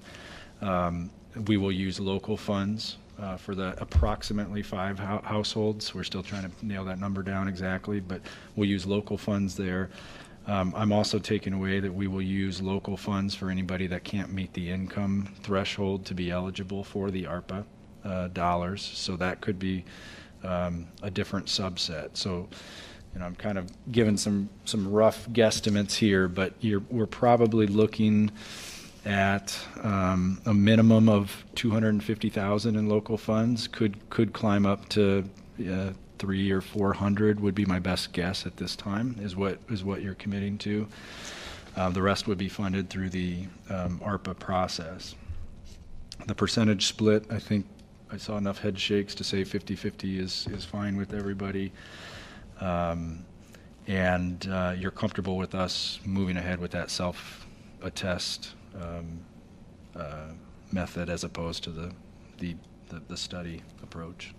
Um, We will use local funds uh, for the approximately five hou- households. We're still trying to nail that number down exactly, but we'll use local funds there. Um, I'm also taking away that we will use local funds for anybody that can't meet the income threshold to be eligible for the ARPA uh, dollars. So that could be um, a different subset. So you know, I'm kind of giving some, some rough guesstimates here, but we're probably looking at um, a minimum of 250,000 in local funds, could, could climb up to uh, three or 400 would be my best guess at this time, is what, is what you're committing to. Uh, The rest would be funded through the um, ARPA process. The percentage split, I think I saw enough head shakes to say 50/50 is, is fine with everybody. Um, And uh, you're comfortable with us moving ahead with that self-attest um, uh, method as opposed to the, the, the- the study approach?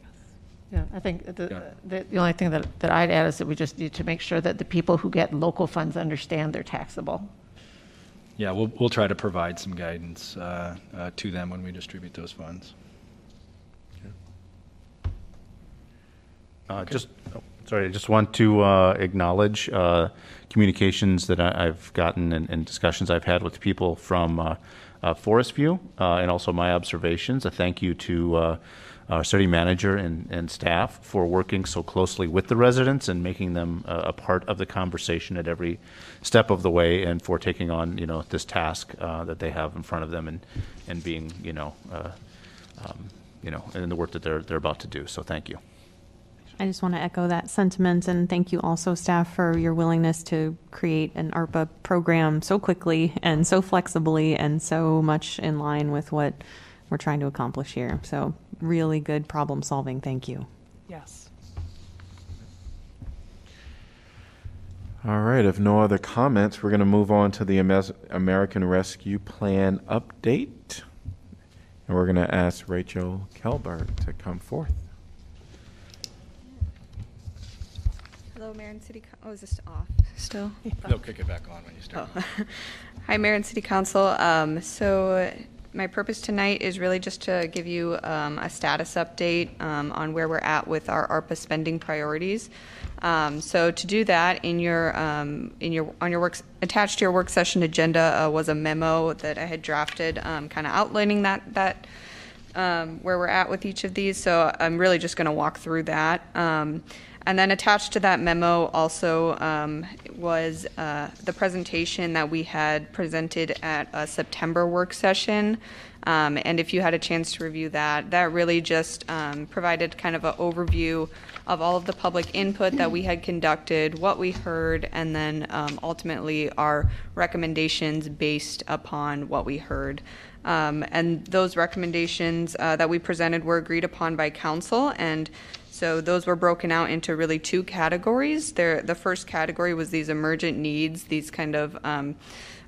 Yeah, I think the, Yeah. the the only thing that, that I'd add is that we just need to make sure that the people who get local funds understand they're taxable. Yeah, we'll, we'll try to provide some guidance uh, uh, to them when we distribute those funds. Uh, Just, oh, sorry, I just want to uh, acknowledge uh, communications that I- I've gotten and and discussions I've had with people from uh, uh, Forest View, uh, and also my observations. A thank you to uh, our city manager and and staff for working so closely with the residents and making them a a part of the conversation at every step of the way, and for taking on, you know, this task uh, that they have in front of them and and being, you know, uh, um, you know, in the work that they're they're about to do. So thank you. I just want to echo that sentiment and thank you also, staff, for your willingness to create an ARPA program so quickly and so flexibly and so much in line with what we're trying to accomplish here. So, really good problem solving. Thank you. Yes. All right, if no other comments, we're going to move on to the American Rescue Plan update. And we're going to ask Rachel Kilburg to come forth. Hello, Mayor and City, Co- oh, is this off still? They'll kick it back on when you start. Oh. Hi, Mayor and City Council. Um, So my purpose tonight is really just to give you um, a status update um, on where we're at with our ARPA spending priorities. Um, So to do that, in your, um, in your, on your works, attached to your work session agenda uh, was a memo that I had drafted, kind of outlining that, that um, where we're at with each of these. So I'm really just going to walk through that. And then attached to that memo also um, was uh, the presentation that we had presented at a September work session. Um, and if you had a chance to review that, that really just um, provided kind of an overview of all of the public input that we had conducted, what we heard, and then um, ultimately our recommendations based upon what we heard. Um, and those recommendations uh, that we presented were agreed upon by council, and so those were broken out into really two categories. There, the first category was these emergent needs, these kind of um,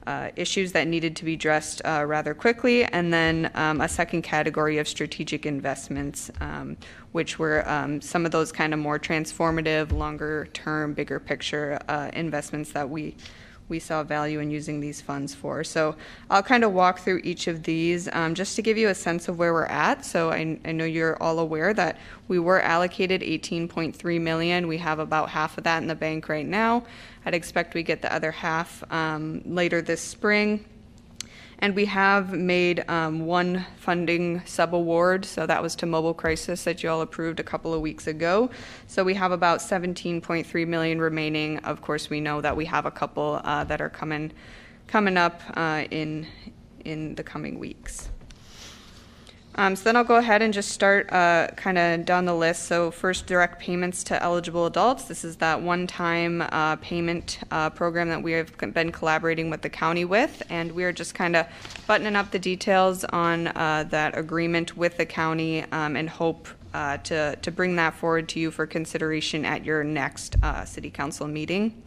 uh, issues that needed to be addressed uh, rather quickly, and then um, a second category of strategic investments, um, which were um, some of those kind of more transformative, longer term, bigger picture uh, investments that we we saw value in using these funds for. So I'll kind of walk through each of these um, just to give you a sense of where we're at. So I, I know you're all aware that we were allocated 18.3 million. We have about half of that in the bank right now. I'd expect we get the other half um, later this spring. And we have made um, one funding sub-award, so that was to Mobile Crisis that you all approved a couple of weeks ago. So we have about 17.3 million remaining. Of course, we know that we have a couple uh, that are coming coming up uh, in in the coming weeks. Um, so then I'll go ahead and just start uh, kind of down the list. So first, direct payments to eligible adults. This is that one-time uh, payment uh, program that we have been collaborating with the county with, and we are just kind of buttoning up the details on uh, that agreement with the county um, and hope uh, to to bring that forward to you for consideration at your next uh, city council meeting.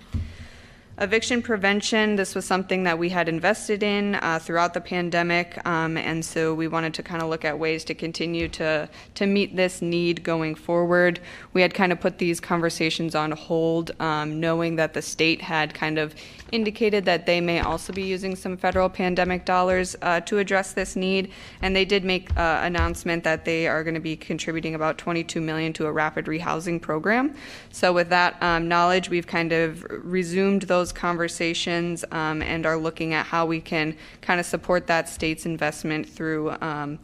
Eviction prevention, this was something that we had invested in uh, throughout the pandemic, um, and so we wanted to kind of look at ways to continue to, to meet this need going forward. We had kind of put these conversations on hold, um, knowing that the state had kind of indicated that they may also be using some federal pandemic dollars uh, to address this need, and they did make uh, announcement that they are going to be contributing about 22 million to a rapid rehousing program. So with that um, knowledge, we've kind of resumed those conversations um, and are looking at how we can kind of support that state's investment through um,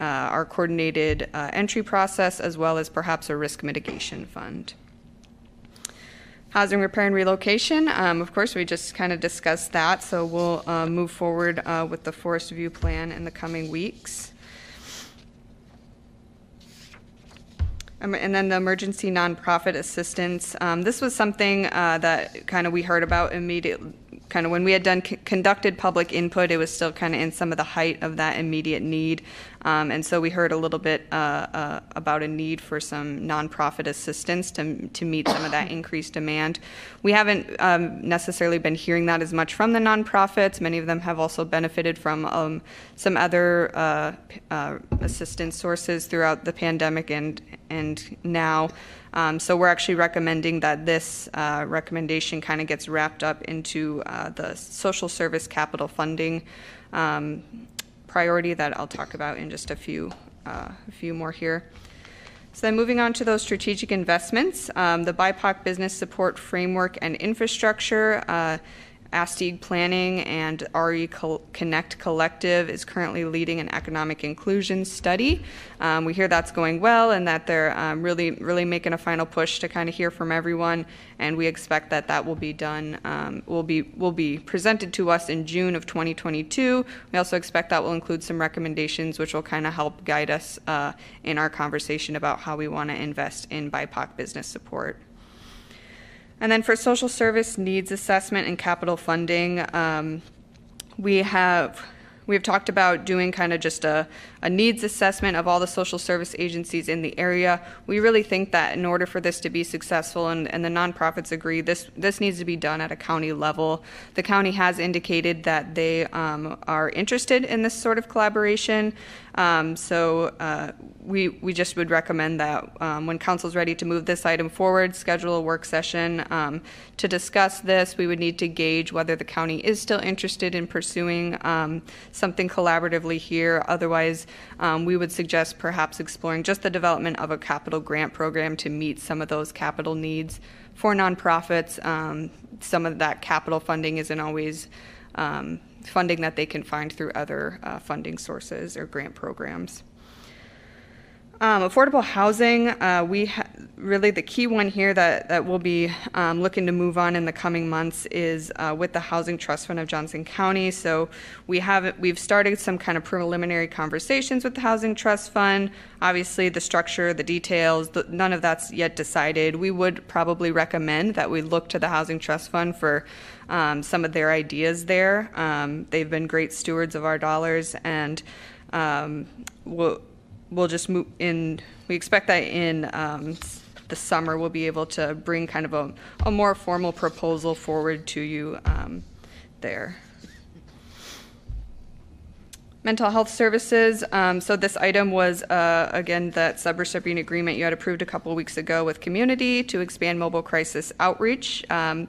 uh, our coordinated uh, entry process as well as perhaps a risk mitigation fund. Housing repair and relocation, um, of course, we just kind of discussed that, so we'll uh, move forward uh, with the Forest View Plan in the coming weeks. Um, And then the emergency nonprofit assistance, um, this was something uh, that kind of we heard about immediately, kind of when we had done, conducted public input, it was still kind of in some of the height of that immediate need. Um, And so we heard a little bit uh, uh, about a need for some nonprofit assistance to, to meet some of that increased demand. We haven't um, necessarily been hearing that as much from the nonprofits. Many of them have also benefited from um, some other uh, uh, assistance sources throughout the pandemic and, and now. Um, So we're actually recommending that this uh, recommendation kind of gets wrapped up into uh, the social service capital funding um, priority that I'll talk about in just a few, uh, a few more here. So then moving on to those strategic investments, um, the BIPOC Business Support Framework and Infrastructure, ASTIG Planning and RE Connect Collective is currently leading an economic inclusion study. Um, we hear that's going well and that they're um, really, really making a final push to kind of hear from everyone. And we expect that that will be done, um, will be will be presented to us in June of 2022. We also expect that will include some recommendations, which will kind of help guide us uh, in our conversation about how we want to invest in BIPOC business support. And then for social service needs assessment and capital funding, um, we have we've talked about doing kind of just a, a needs assessment of all the social service agencies in the area. We really think that in order for this to be successful, and, and the nonprofits agree, this this needs to be done at a county level. The county has indicated that they um, are interested in this sort of collaboration. Um, so uh, we we just would recommend that um, when council's ready to move this item forward, schedule a work session um, to discuss this. We would need to gauge whether the county is still interested in pursuing um, something collaboratively here. Otherwise, um, we would suggest perhaps exploring just the development of a capital grant program to meet some of those capital needs for nonprofits. Um, some of that capital funding isn't always um, funding that they can find through other uh, funding sources or grant programs. Um, affordable housing, uh, we ha- really the key one here that, that we'll be um, looking to move on in the coming months is uh, with the Housing Trust Fund of Johnson County. So we have we've started some kind of preliminary conversations with the Housing Trust Fund. Obviously, the structure, the details, the, none of that's yet decided. We would probably recommend that we look to the Housing Trust Fund for um, some of their ideas there. Um, they've been great stewards of our dollars and um, we'll, we'll just move in, we expect that in um, the summer, we'll be able to bring kind of a, a more formal proposal forward to you um, there. Mental health services, um, so this item was, uh, again, that subrecipient agreement you had approved a couple weeks ago with Community to expand mobile crisis outreach. Um,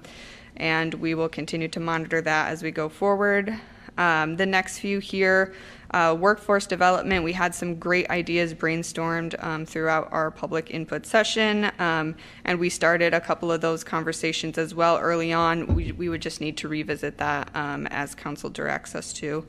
and we will continue to monitor that as we go forward. Um, the next few here, uh, workforce development, we had some great ideas brainstormed um, throughout our public input session, um, and we started a couple of those conversations as well early on. We, we would just need to revisit that um, as council directs us to.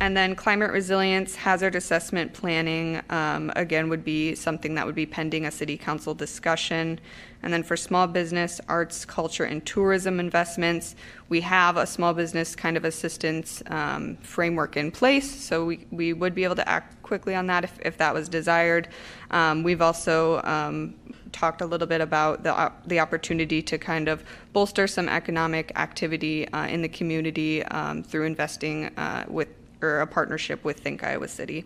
And then climate resilience, hazard assessment planning, um, again, would be something that would be pending a city council discussion. And then for small business, arts, culture, and tourism investments, we have a small business kind of assistance um, framework in place. So we, we would be able to act quickly on that if, if that was desired. Um, we've also um, talked a little bit about the, op- the opportunity to kind of bolster some economic activity uh, in the community um, through investing uh, with or a partnership with Think Iowa City.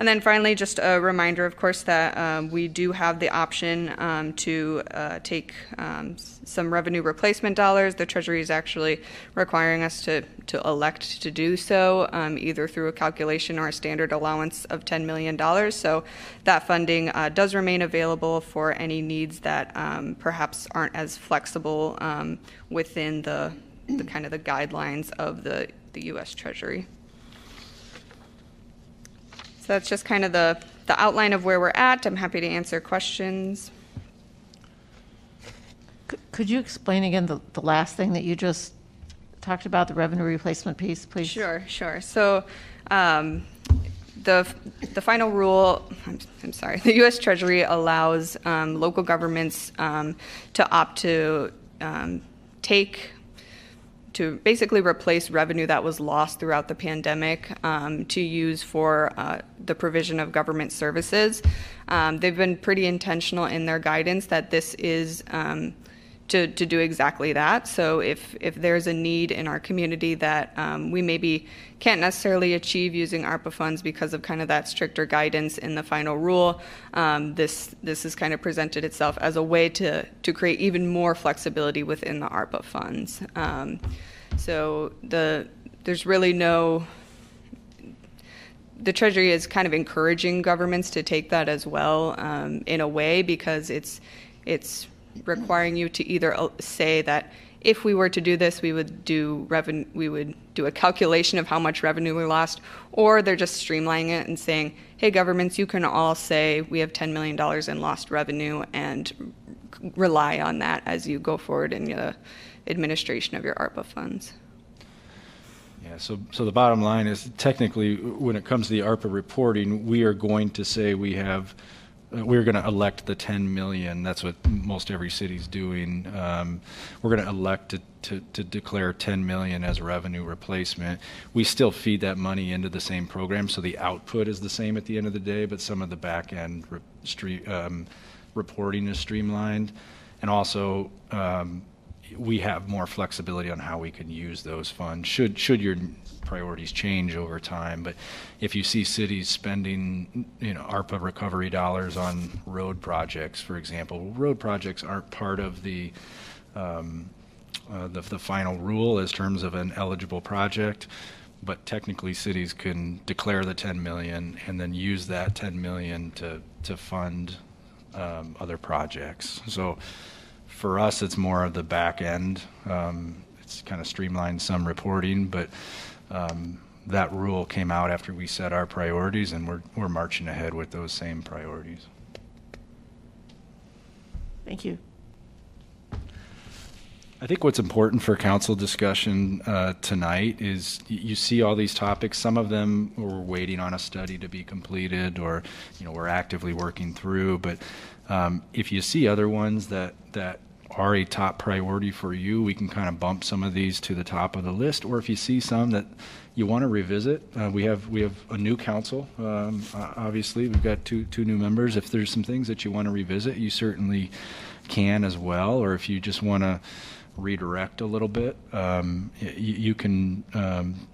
And then finally, just a reminder, of course, that um, we do have the option um, to uh, take um, some revenue replacement dollars. The Treasury is actually requiring us to, to elect to do so, um, either through a calculation or a standard allowance of $10 million. So that funding uh, does remain available for any needs that um, perhaps aren't as flexible um, within the, the kind of the guidelines of the, the U.S. Treasury. So that's just kind of the, the outline of where we're at. I'm happy to answer questions. Could- Could you explain again the, the last thing that you just talked about, the revenue replacement piece, please? Sure, sure. So um, the, the final rule, I'm, I'm sorry, the U.S. Treasury allows um, local governments um, to opt to um, take, to basically replace revenue that was lost throughout the pandemic um, to use for uh, the provision of government services. Um, they've been pretty intentional in their guidance that this is um, to, to do exactly that. So if, if there's a need in our community that um, we maybe can't necessarily achieve using ARPA funds because of kind of that stricter guidance in the final rule, um, this this has kind of presented itself as a way to to create even more flexibility within the ARPA funds. Um, so the there's really no the Treasury is kind of encouraging governments to take that as well um, in a way because it's it's requiring you to either uh, say that if we were to do this, we would do revenue, we would do a calculation of how much revenue we lost, or they're just streamlining it and saying, hey, governments, you can all say we have $10 million in lost revenue and rely on that as you go forward in the administration of your ARPA funds. Yeah, so, so the bottom line is technically, when it comes to the ARPA reporting, we are going to say we have uh, we're going to elect the 10 million. That's what most every city's doing. Um, we're going to elect to, to, to, declare 10 million as revenue replacement. We still feed that money into the same program, so the output is the same at the end of the day, but some of the back end re- um, reporting is streamlined. And also, um, we have more flexibility on how we can use those funds should should your priorities change over time. But if you see cities spending, you know, ARPA recovery dollars on road projects, for example, road projects aren't part of the um, uh, the, the final rule as terms of an eligible project but technically cities can declare the 10 million and then use that 10 million to to fund um, other projects. So for us, it's more of the back end. Um, it's kind of streamlined some reporting, but um, that rule came out after we set our priorities, and we're, we're marching ahead with those same priorities. Thank you. I think what's important for council discussion uh, tonight is you see all these topics. Some of them we're waiting on a study to be completed, or you know we're actively working through. But um, if you see other ones that that are a top priority for you, we can kind of bump some of these to the top of the list. Or if you see some that you want to revisit, uh, we have we have a new council. Um, obviously, we've got two two new members. If there's some things that you want to revisit, you certainly can as well. Or if you just want to redirect a little bit, um, you, you, can. Um,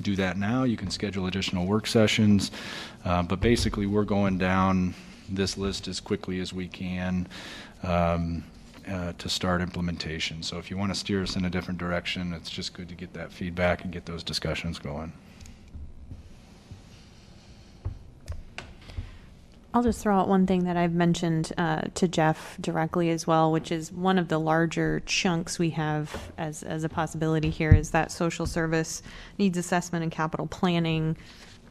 do that now. You can schedule additional work sessions, uh, but basically, we're going down this list as quickly as we can. Um, uh, to start implementation. So if you want to steer us in a different direction, it's just good to get that feedback and get those discussions going. I'll just throw out one thing that I've mentioned uh, to Geoff directly as well, which is one of the larger chunks we have as, as a possibility here is that social service needs assessment and capital planning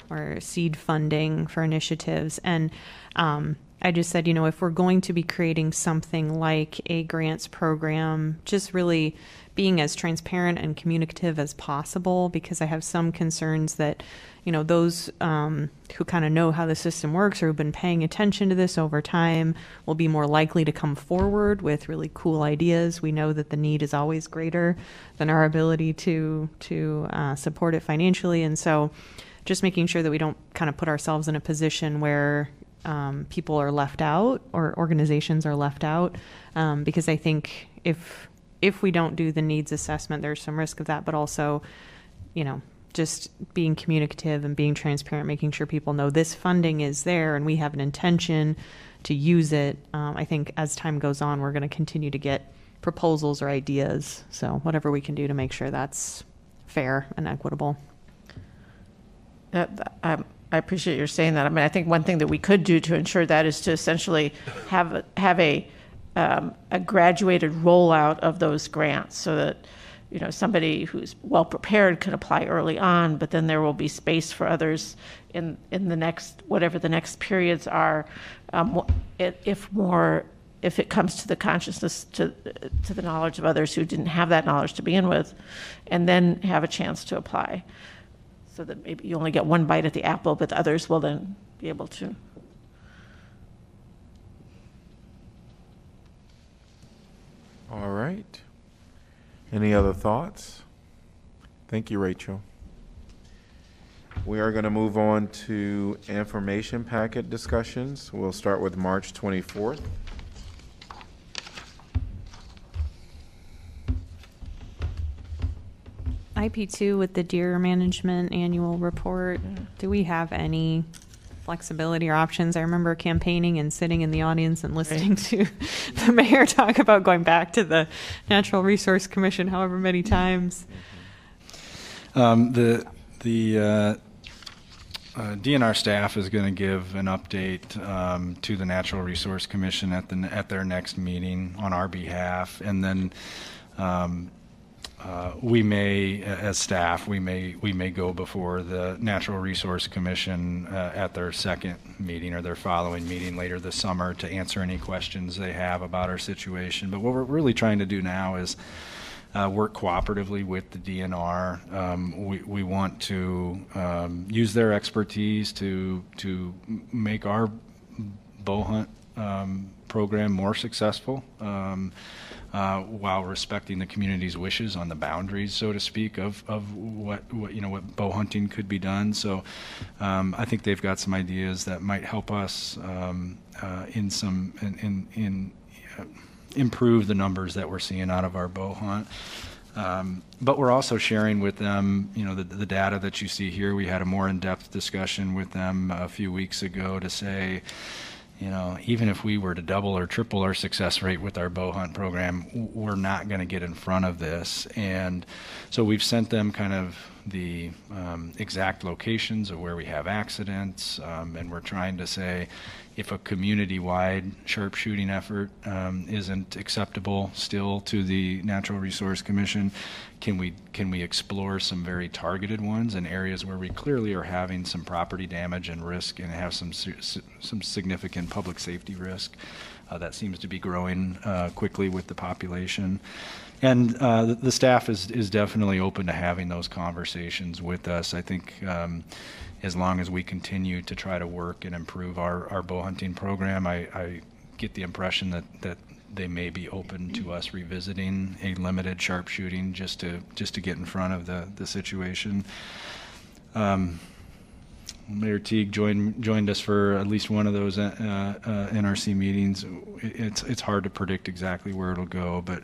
or seed funding for initiatives. And um, I just said, you know, if we're going to be creating something like a grants program, just really being as transparent and communicative as possible, because I have some concerns that, you know, those um, who kind of know how the system works or who've been paying attention to this over time will be more likely to come forward with really cool ideas. We know that the need is always greater than our ability to to uh, support it financially, and so just making sure that we don't kind of put ourselves in a position where um, people are left out or organizations are left out um, because I think if if we don't do the needs assessment, there's some risk of that, but also, you know, just being communicative and being transparent, making sure people know this funding is there and we have an intention to use it. Um, I think as time goes on, we're going to continue to get proposals or ideas. So whatever we can do to make sure that's fair and equitable. Uh, I appreciate your saying that. I mean, I think one thing that we could do to ensure that is to essentially have have a um, a graduated rollout of those grants, so that you know somebody who's well prepared can apply early on, but then there will be space for others in in the next whatever the next periods are, um, if more if it comes to the consciousness to to the knowledge of others who didn't have that knowledge to begin with, and then have a chance to apply. So that maybe you only get one bite at the apple, but the others will then be able to. All right. Any other thoughts? Thank you, Rachel. We are going to move on to information packet discussions. We'll start with March 24th. IP2 with the deer management annual report, do we have any flexibility or options? I remember campaigning and sitting in the audience and listening to the mayor talk about going back to the Natural Resource Commission however many times. Um, the the uh, uh, DNR staff is going to give an update um, to the Natural Resource Commission at the at their next meeting on our behalf, and then um, uh, we may, as staff, we may we may go before the Natural Resource Commission uh, at their second meeting or their following meeting later this summer to answer any questions they have about our situation. But what we're really trying to do now is uh, work cooperatively with the DNR. Um, we, we want to um, use their expertise to to make our bow hunt um, program more successful. Uh, while respecting the community's wishes on the boundaries, so to speak, of, of what, what you know what bow hunting could be done. So, um, I think they've got some ideas that might help us um, uh, in some in in, in uh, improve the numbers that we're seeing out of our bow hunt. Um, but we're also sharing with them, you know, the, the data that you see here. We had a more in-depth discussion with them a few weeks ago to say, you know, even if we were to double or triple our success rate with our bow hunt program, we're not going to get in front of this. And so we've sent them kind of the um, exact locations of where we have accidents, um, and we're trying to say if a community-wide sharpshooting effort um, isn't acceptable still to the Natural Resource Commission, can we can we explore some very targeted ones in areas where we clearly are having some property damage and risk and have some some significant public safety risk uh, that seems to be growing uh, quickly with the population. And uh, the, the staff is, is definitely open to having those conversations with us. I think um, as long as we continue to try to work and improve our, our bow hunting program, I, I get the impression that, that they may be open to us revisiting a limited sharpshooting just to just to get in front of the, the situation. Um, Mayor Teague joined joined us for at least one of those uh, uh, NRC meetings. It's it's hard to predict exactly where it'll go, but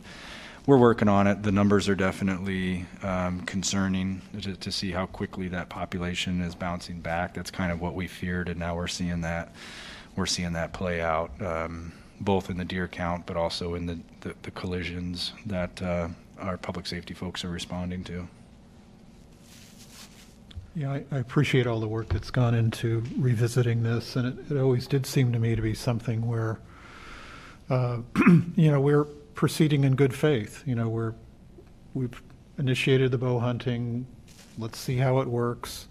we're working on it. The numbers are definitely um, concerning to, to see how quickly that population is bouncing back. That's kind of what we feared, and now we're seeing that we're seeing that play out, um, both in the deer count, but also in the the, the collisions that uh, our public safety folks are responding to. Yeah, I, I appreciate all the work that's gone into revisiting this, and it, it always did seem to me to be something where, uh, you know, we're proceeding in good faith. You know, we're we've initiated the bow hunting. Let's see how it works,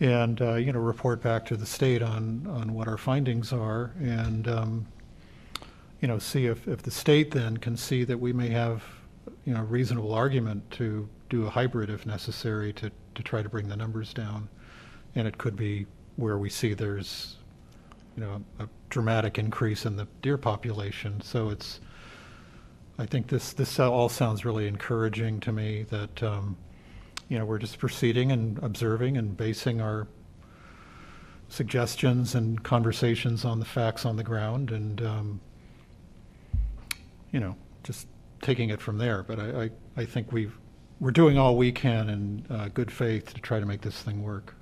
and uh, you know, report back to the state on on what our findings are, and um, you know, see if if the state then can see that we may have you know reasonable argument to do a hybrid if necessary to to try to bring the numbers down, and it could be where we see there's you know a dramatic increase in the deer population. So it's I think this this all sounds really encouraging to me that um, you know we're just proceeding and observing and basing our suggestions and conversations on the facts on the ground and um, you know just taking it from there. But I, I, I think we've we're doing all we can in uh, good faith to try to make this thing work.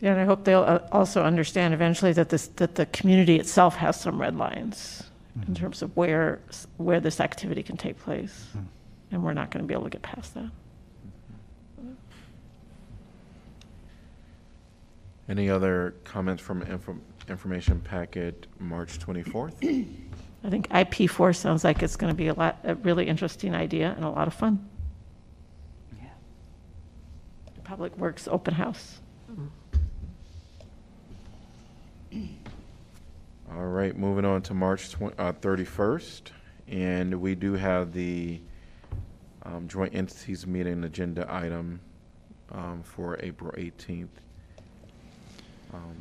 Yeah, and I hope they'll uh, also understand eventually that this, that the community itself has some red lines in mm-hmm. terms of where, where this activity can take place. Mm-hmm. And we're not going to be able to get past that. Mm-hmm. Any other comments from info- information packet March 24th? I think IP4 sounds like it's going to be a lot, a really interesting idea and a lot of fun. Yeah. Public Works Open House. All right, moving on to March twen- uh, 31st, and we do have the um, joint entities meeting agenda item um, for April 18th. Um,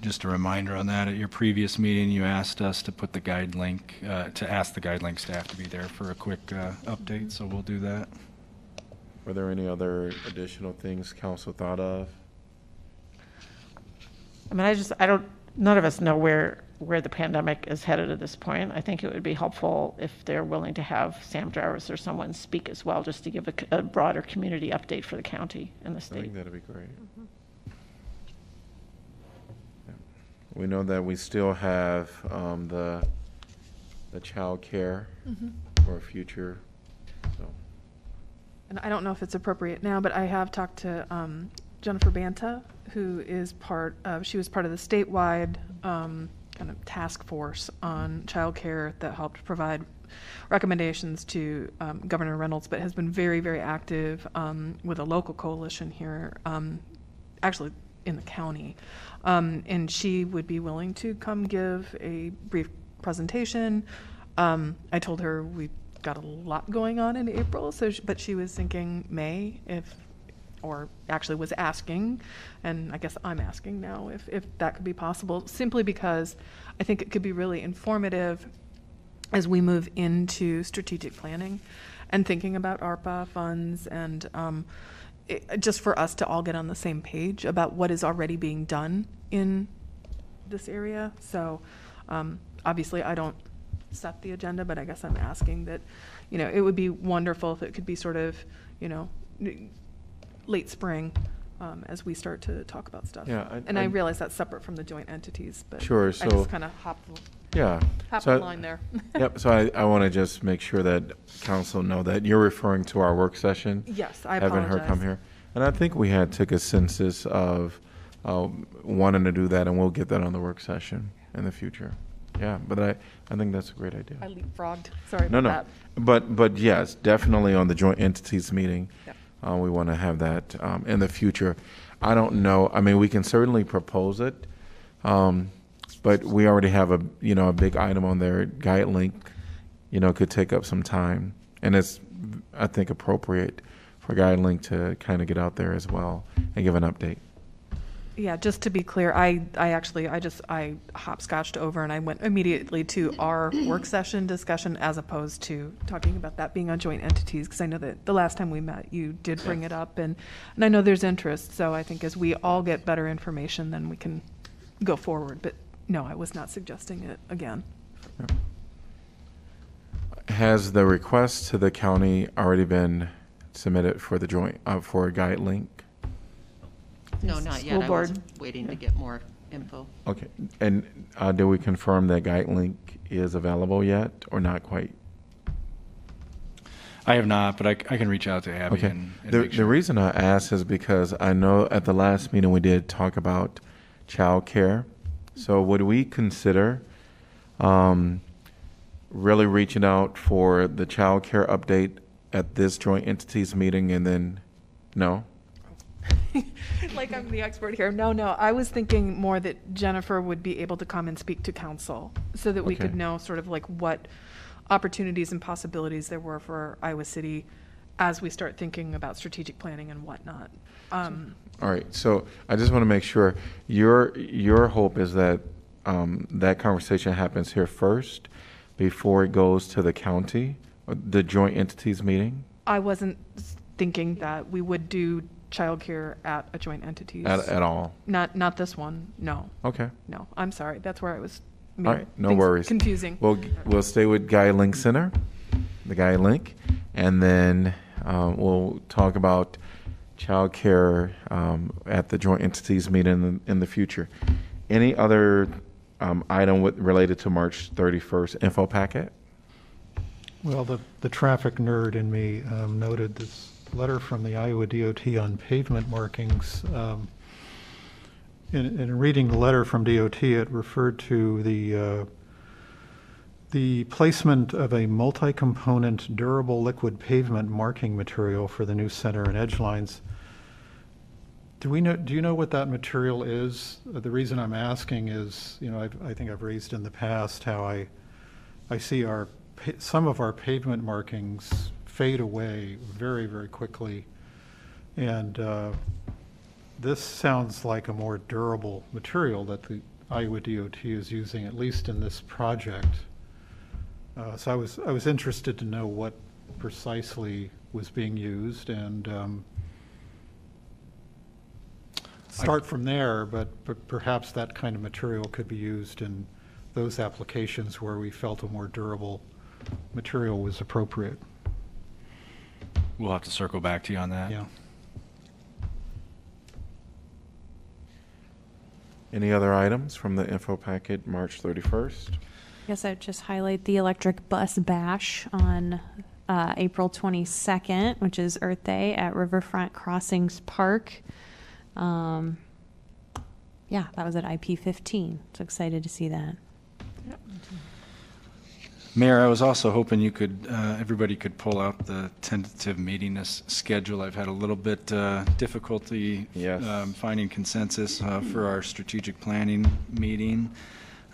Just a reminder on that, at your previous meeting, you asked us to put the GuideLink, uh, to ask the GuideLink staff to be there for a quick uh, update, so we'll do that. Were there any other additional things council thought of? I mean, I just, I don't, none of us know where, where the pandemic is headed at this point. I think it would be helpful if they're willing to have Sam Jarvis or someone speak as well, just to give a broader community update for the county and the I state. think that'd be great. Yeah. We know that we still have um, the, the childcare for future, so. And I don't know if it's appropriate now, but I have talked to um, Jennifer Banta, who is part of, she was part of the statewide um, kind of task force on childcare that helped provide recommendations to um, Governor Reynolds, but has been very, very active um, with a local coalition here, um, actually in the county. Um, and she would be willing to come give a brief presentation. Um, I told her we got a lot going on in April, so she, but she was thinking May if, or actually was asking, and I guess I'm asking now if, if that could be possible, simply because I think it could be really informative as we move into strategic planning and thinking about ARPA funds and um, it, just for us to all get on the same page about what is already being done in this area. So um, obviously, I don't set the agenda, but I guess I'm asking that, you know, it would be wonderful if it could be sort of, you know, late spring um, as we start to talk about stuff. Yeah, I- and I, I- realize that's separate from the joint entities, but Sure, I so- just kind of hopped, Yeah. hopped So- the line there. Yep, so I, I want to just make sure that council know that you're referring to our work session. Yes, I Having her come apologize. here. And I think we had took a census of uh, wanting to do that, and we'll get that on the work session in the future. Yeah, but I, I think that's a great idea. I leapfrogged. Sorry No, about no, that. but, but yes, definitely on the joint entities meeting. Uh, we want to have that, um, in the future. I don't know, I mean, we can certainly propose it. Um, but we already have a, you know, a big item on there, GuideLink, you know, could take up some time. And it's, I think, appropriate for GuideLink to kind of get out there as well and give an update. Yeah, just to be clear, I, I actually, I just, I hopscotched over and I went immediately to our work session discussion as opposed to talking about that being on joint entities, because I know that the last time we met, you did bring it up, and, and I know there's interest, so I think as we all get better information, then we can go forward, but no, I was not suggesting it again. Has the request to the county already been submitted for the joint, uh, for a GuideLink? No, not yet. School I board. was waiting to get more info. Okay, and uh, did we confirm that GuideLink is available yet, or not quite? I have not, but I, c- I can reach out to Abby Okay. and, and The, make the sure. reason I ask is because I know at the last meeting we did talk about childcare. So would we consider um, really reaching out for the childcare update at this joint entities meeting and then, no? Like I'm the expert here. No, no, I was thinking more that Jennifer would be able to come and speak to council so that we could Okay. know sort of like what opportunities and possibilities there were for Iowa City as we start thinking about strategic planning and whatnot. Um, All right, so I just want to make sure, your, your hope is that um, that conversation happens here first before it goes to the county, uh, the joint entities meeting? I wasn't s- thinking that we would do childcare at a joint entity. At, at all? Not, not this one, no, Okay. no, I'm sorry, that's where I was. All made right, no things worries. Confusing. We'll, we'll stay with GuideLink Center, the GuideLink, and then um, we'll talk about childcare um, at the joint entities meeting in, in the future. Any other um, item with, related to March 31st info packet? Well, the, the traffic nerd in me um, noted this letter from the Iowa DOT on pavement markings. Um, In, in reading the letter from DOT, it referred to the, uh, the placement of a multi-component durable liquid pavement marking material for the new center and edge lines. Do we know, do you know what that material is? The reason I'm asking is, you know, I've, I think I've raised in the past how I, I see our some of our pavement markings fade away very, very quickly. And uh, this sounds like a more durable material that the Iowa DOT is using, at least in this project. Uh, So I was, I was interested to know what precisely was being used and um, start from there, but but perhaps that kind of material could be used in those applications where we felt a more durable material was appropriate. We'll have to circle back to you on that. Yeah. Any other items from the info packet, March 31st? Guess I'd just highlight the electric bus bash on uh, April 22nd, which is Earth Day at Riverfront Crossings Park. Um, yeah, that was at IP 15. So excited to see that. Mayor, I was also hoping you could, uh, everybody could pull out the tentative meeting s- schedule. I've had a little bit uh, difficulty Yes. um, finding consensus uh, for our strategic planning meeting.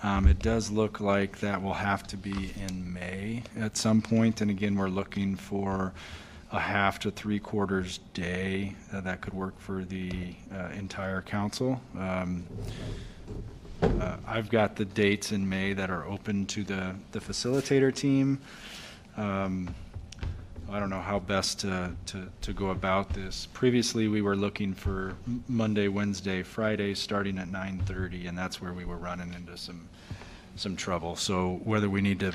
Um, It does look like that will have to be in May at some point, and again, we're looking for a half to three quarters day uh, that could work for the uh, entire council. Um, uh, I've got the dates in May that are open to the, the facilitator team. Um, I don't know how best to, to, to go about this. Previously, we were looking for Monday, Wednesday, Friday, starting at 9:30, and that's where we were running into some, some trouble. So whether we need to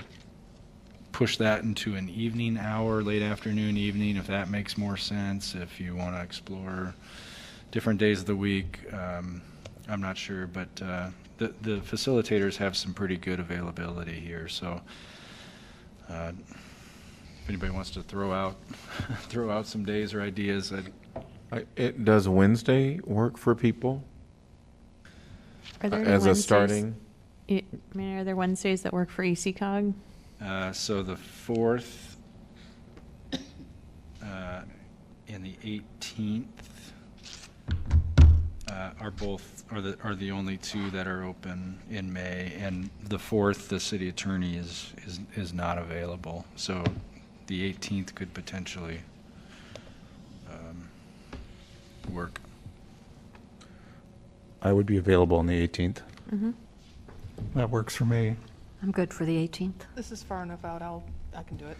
push that into an evening hour, late afternoon, evening, if that makes more sense, if you want to explore different days of the week, um, I'm not sure, but uh, the, the facilitators have some pretty good availability here, so uh, if anybody wants to throw out, throw out some days or ideas, I'd, I- It, does Wednesday work for people Are there any as a Wednesdays- starting? I I mean, are there Wednesdays that work for ECOG? Uh, So the 4th uh, and the 18th uh, are both, are the, are the only two that are open in May. And the 4th, the city attorney is, is, is not available. So the 18th could potentially um, work. I would be available on the 18th. That works for me. I'm good for the 18th. This is far enough out, I'll, I can do it.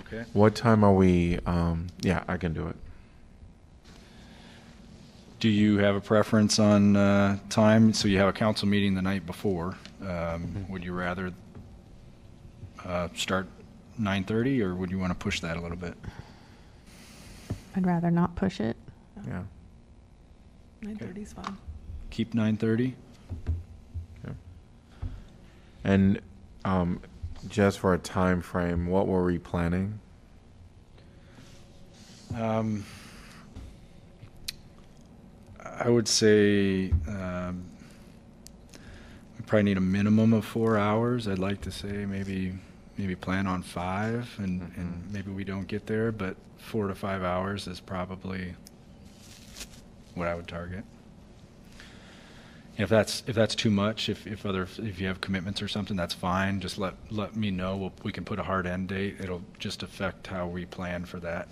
Okay. What time are we, um, yeah, I can do it. Do you have a preference on uh, time? So you have a council meeting the night before. Um, Would you rather uh, start 9:30, or would you want to push that a little bit? I'd rather not push it. Yeah. 9:30 is fine. Keep 9:30? And um, just for a time frame, what were we planning? Um, I would say um, we probably need a minimum of four hours. I'd like to say maybe, maybe plan on five, and, and maybe we don't get there, but four to five hours is probably what I would target. If that's, if that's too much, if, if other, if you have commitments or something, that's fine. Just let, let me know. We'll, we can put a hard end date. It'll just affect how we plan for that,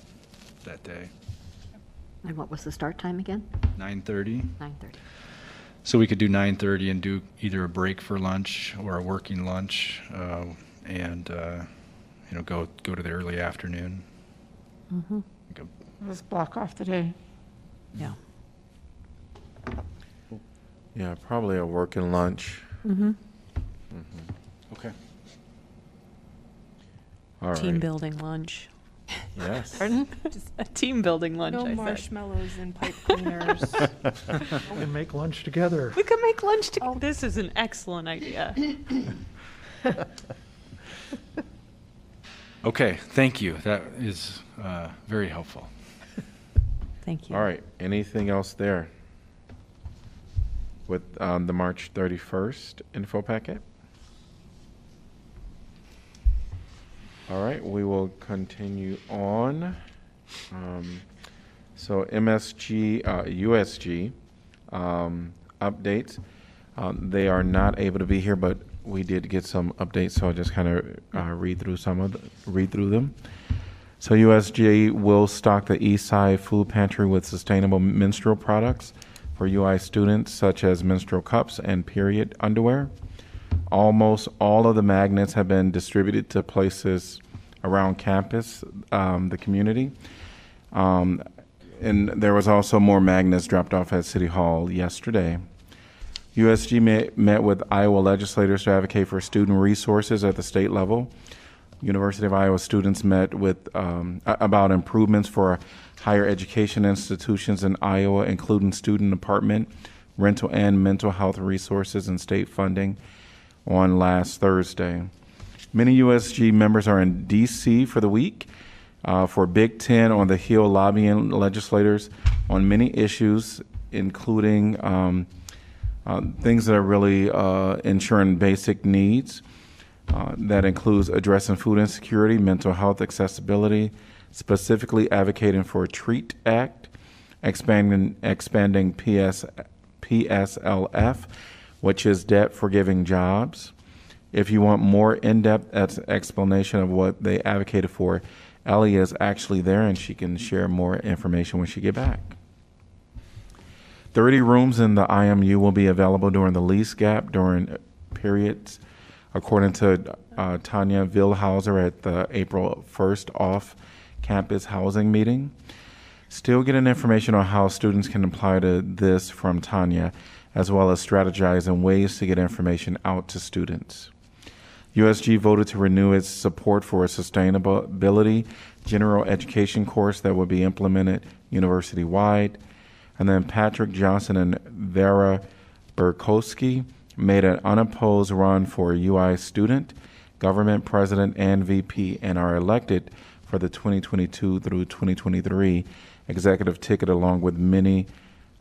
that day. And what was the start time again? 9:30? 9:30. So we could do 9:30 and do either a break for lunch or a working lunch, uh, and, uh, you know, go, go to the early afternoon. Like a- Let's block off the day. Yeah. Yeah, probably a working lunch. Mm-hmm. Okay. All Team right. building lunch. Yes. Pardon? Just a team building lunch, No I said. marshmallows and pipe cleaners. We can make lunch together. We could make lunch together. This is an excellent idea. Okay, thank you. That is uh, very helpful. Thank you. All right, anything else there? With um, the March 31st info packet? All right, we will continue on. Um, So MSG, uh, USG um, updates. Um, They are not able to be here, but we did get some updates, so I'll just kind of uh, read through some of, the- read through them. So USG will stock the East Side Food Pantry with sustainable menstrual products for UI students, such as menstrual cups and period underwear. Almost all of the magnets have been distributed to places around campus, um, the community. Um, and there was also more magnets dropped off at City Hall yesterday. USG met, with Iowa legislators to advocate for student resources at the state level. University of Iowa students met with um, about improvements for higher education institutions in Iowa, including student apartment, rental, and mental health resources and state funding on last Thursday. Many USG members are in D.C. for the week uh, for Big Ten on the Hill lobbying legislators on many issues, including um, uh, things that are really uh, ensuring basic needs. Uh, that includes addressing food insecurity, mental health accessibility, specifically advocating for a TREAT Act, expanding expanding PS, PSLF, which is debt forgiving jobs. If you want more in-depth explanation of what they advocated for, Ellie is actually there, and she can share more information when she get back. 30 rooms in the IMU will be available during the lease gap during periods, according to uh, Tanya Vilhauser at the April 1st off campus housing meeting. Still getting information on how students can apply to this from Tanya, as well as strategizing ways to get information out to students. USG voted to renew its support for a sustainability general education course that will be implemented university wide. And then Patrick Johnson and Vera Burkowski made an unopposed run for UI student, government president, and VP, and are elected for the 2022 through 2023 executive ticket along with many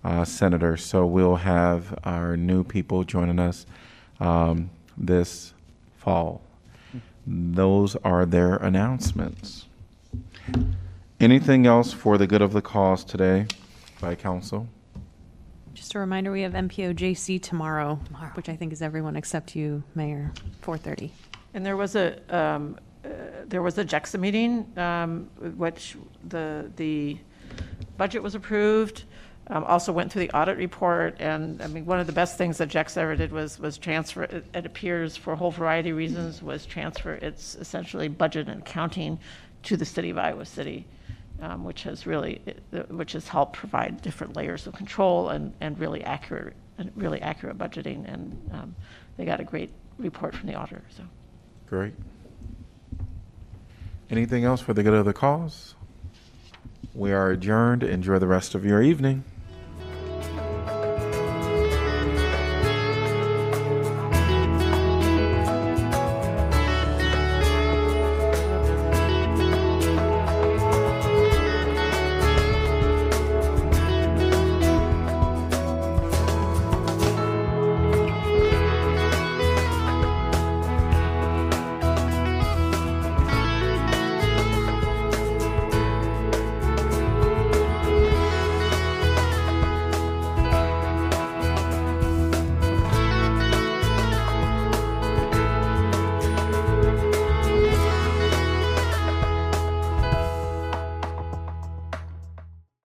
uh, senators. So we'll have our new people joining us um, this fall. Those are their announcements. Anything else for the good of the cause today by council? Just a reminder, we have MPOJC tomorrow, which I think is everyone except you, Mayor, 4:30. And there was a, um, uh, there was a JEXA meeting, um, which the, the budget was approved, um, also went through the audit report, and, I mean, one of the best things that JEXA ever did was, was transfer, it it appears for a whole variety of reasons, was transfer its essentially budget and accounting to the city of Iowa City, um, which has really, which has helped provide different layers of control and, and really accurate, and really accurate budgeting, and um, they got a great report from the auditor, so. Great. Anything else for the good of the cause? We are adjourned. Enjoy the rest of your evening.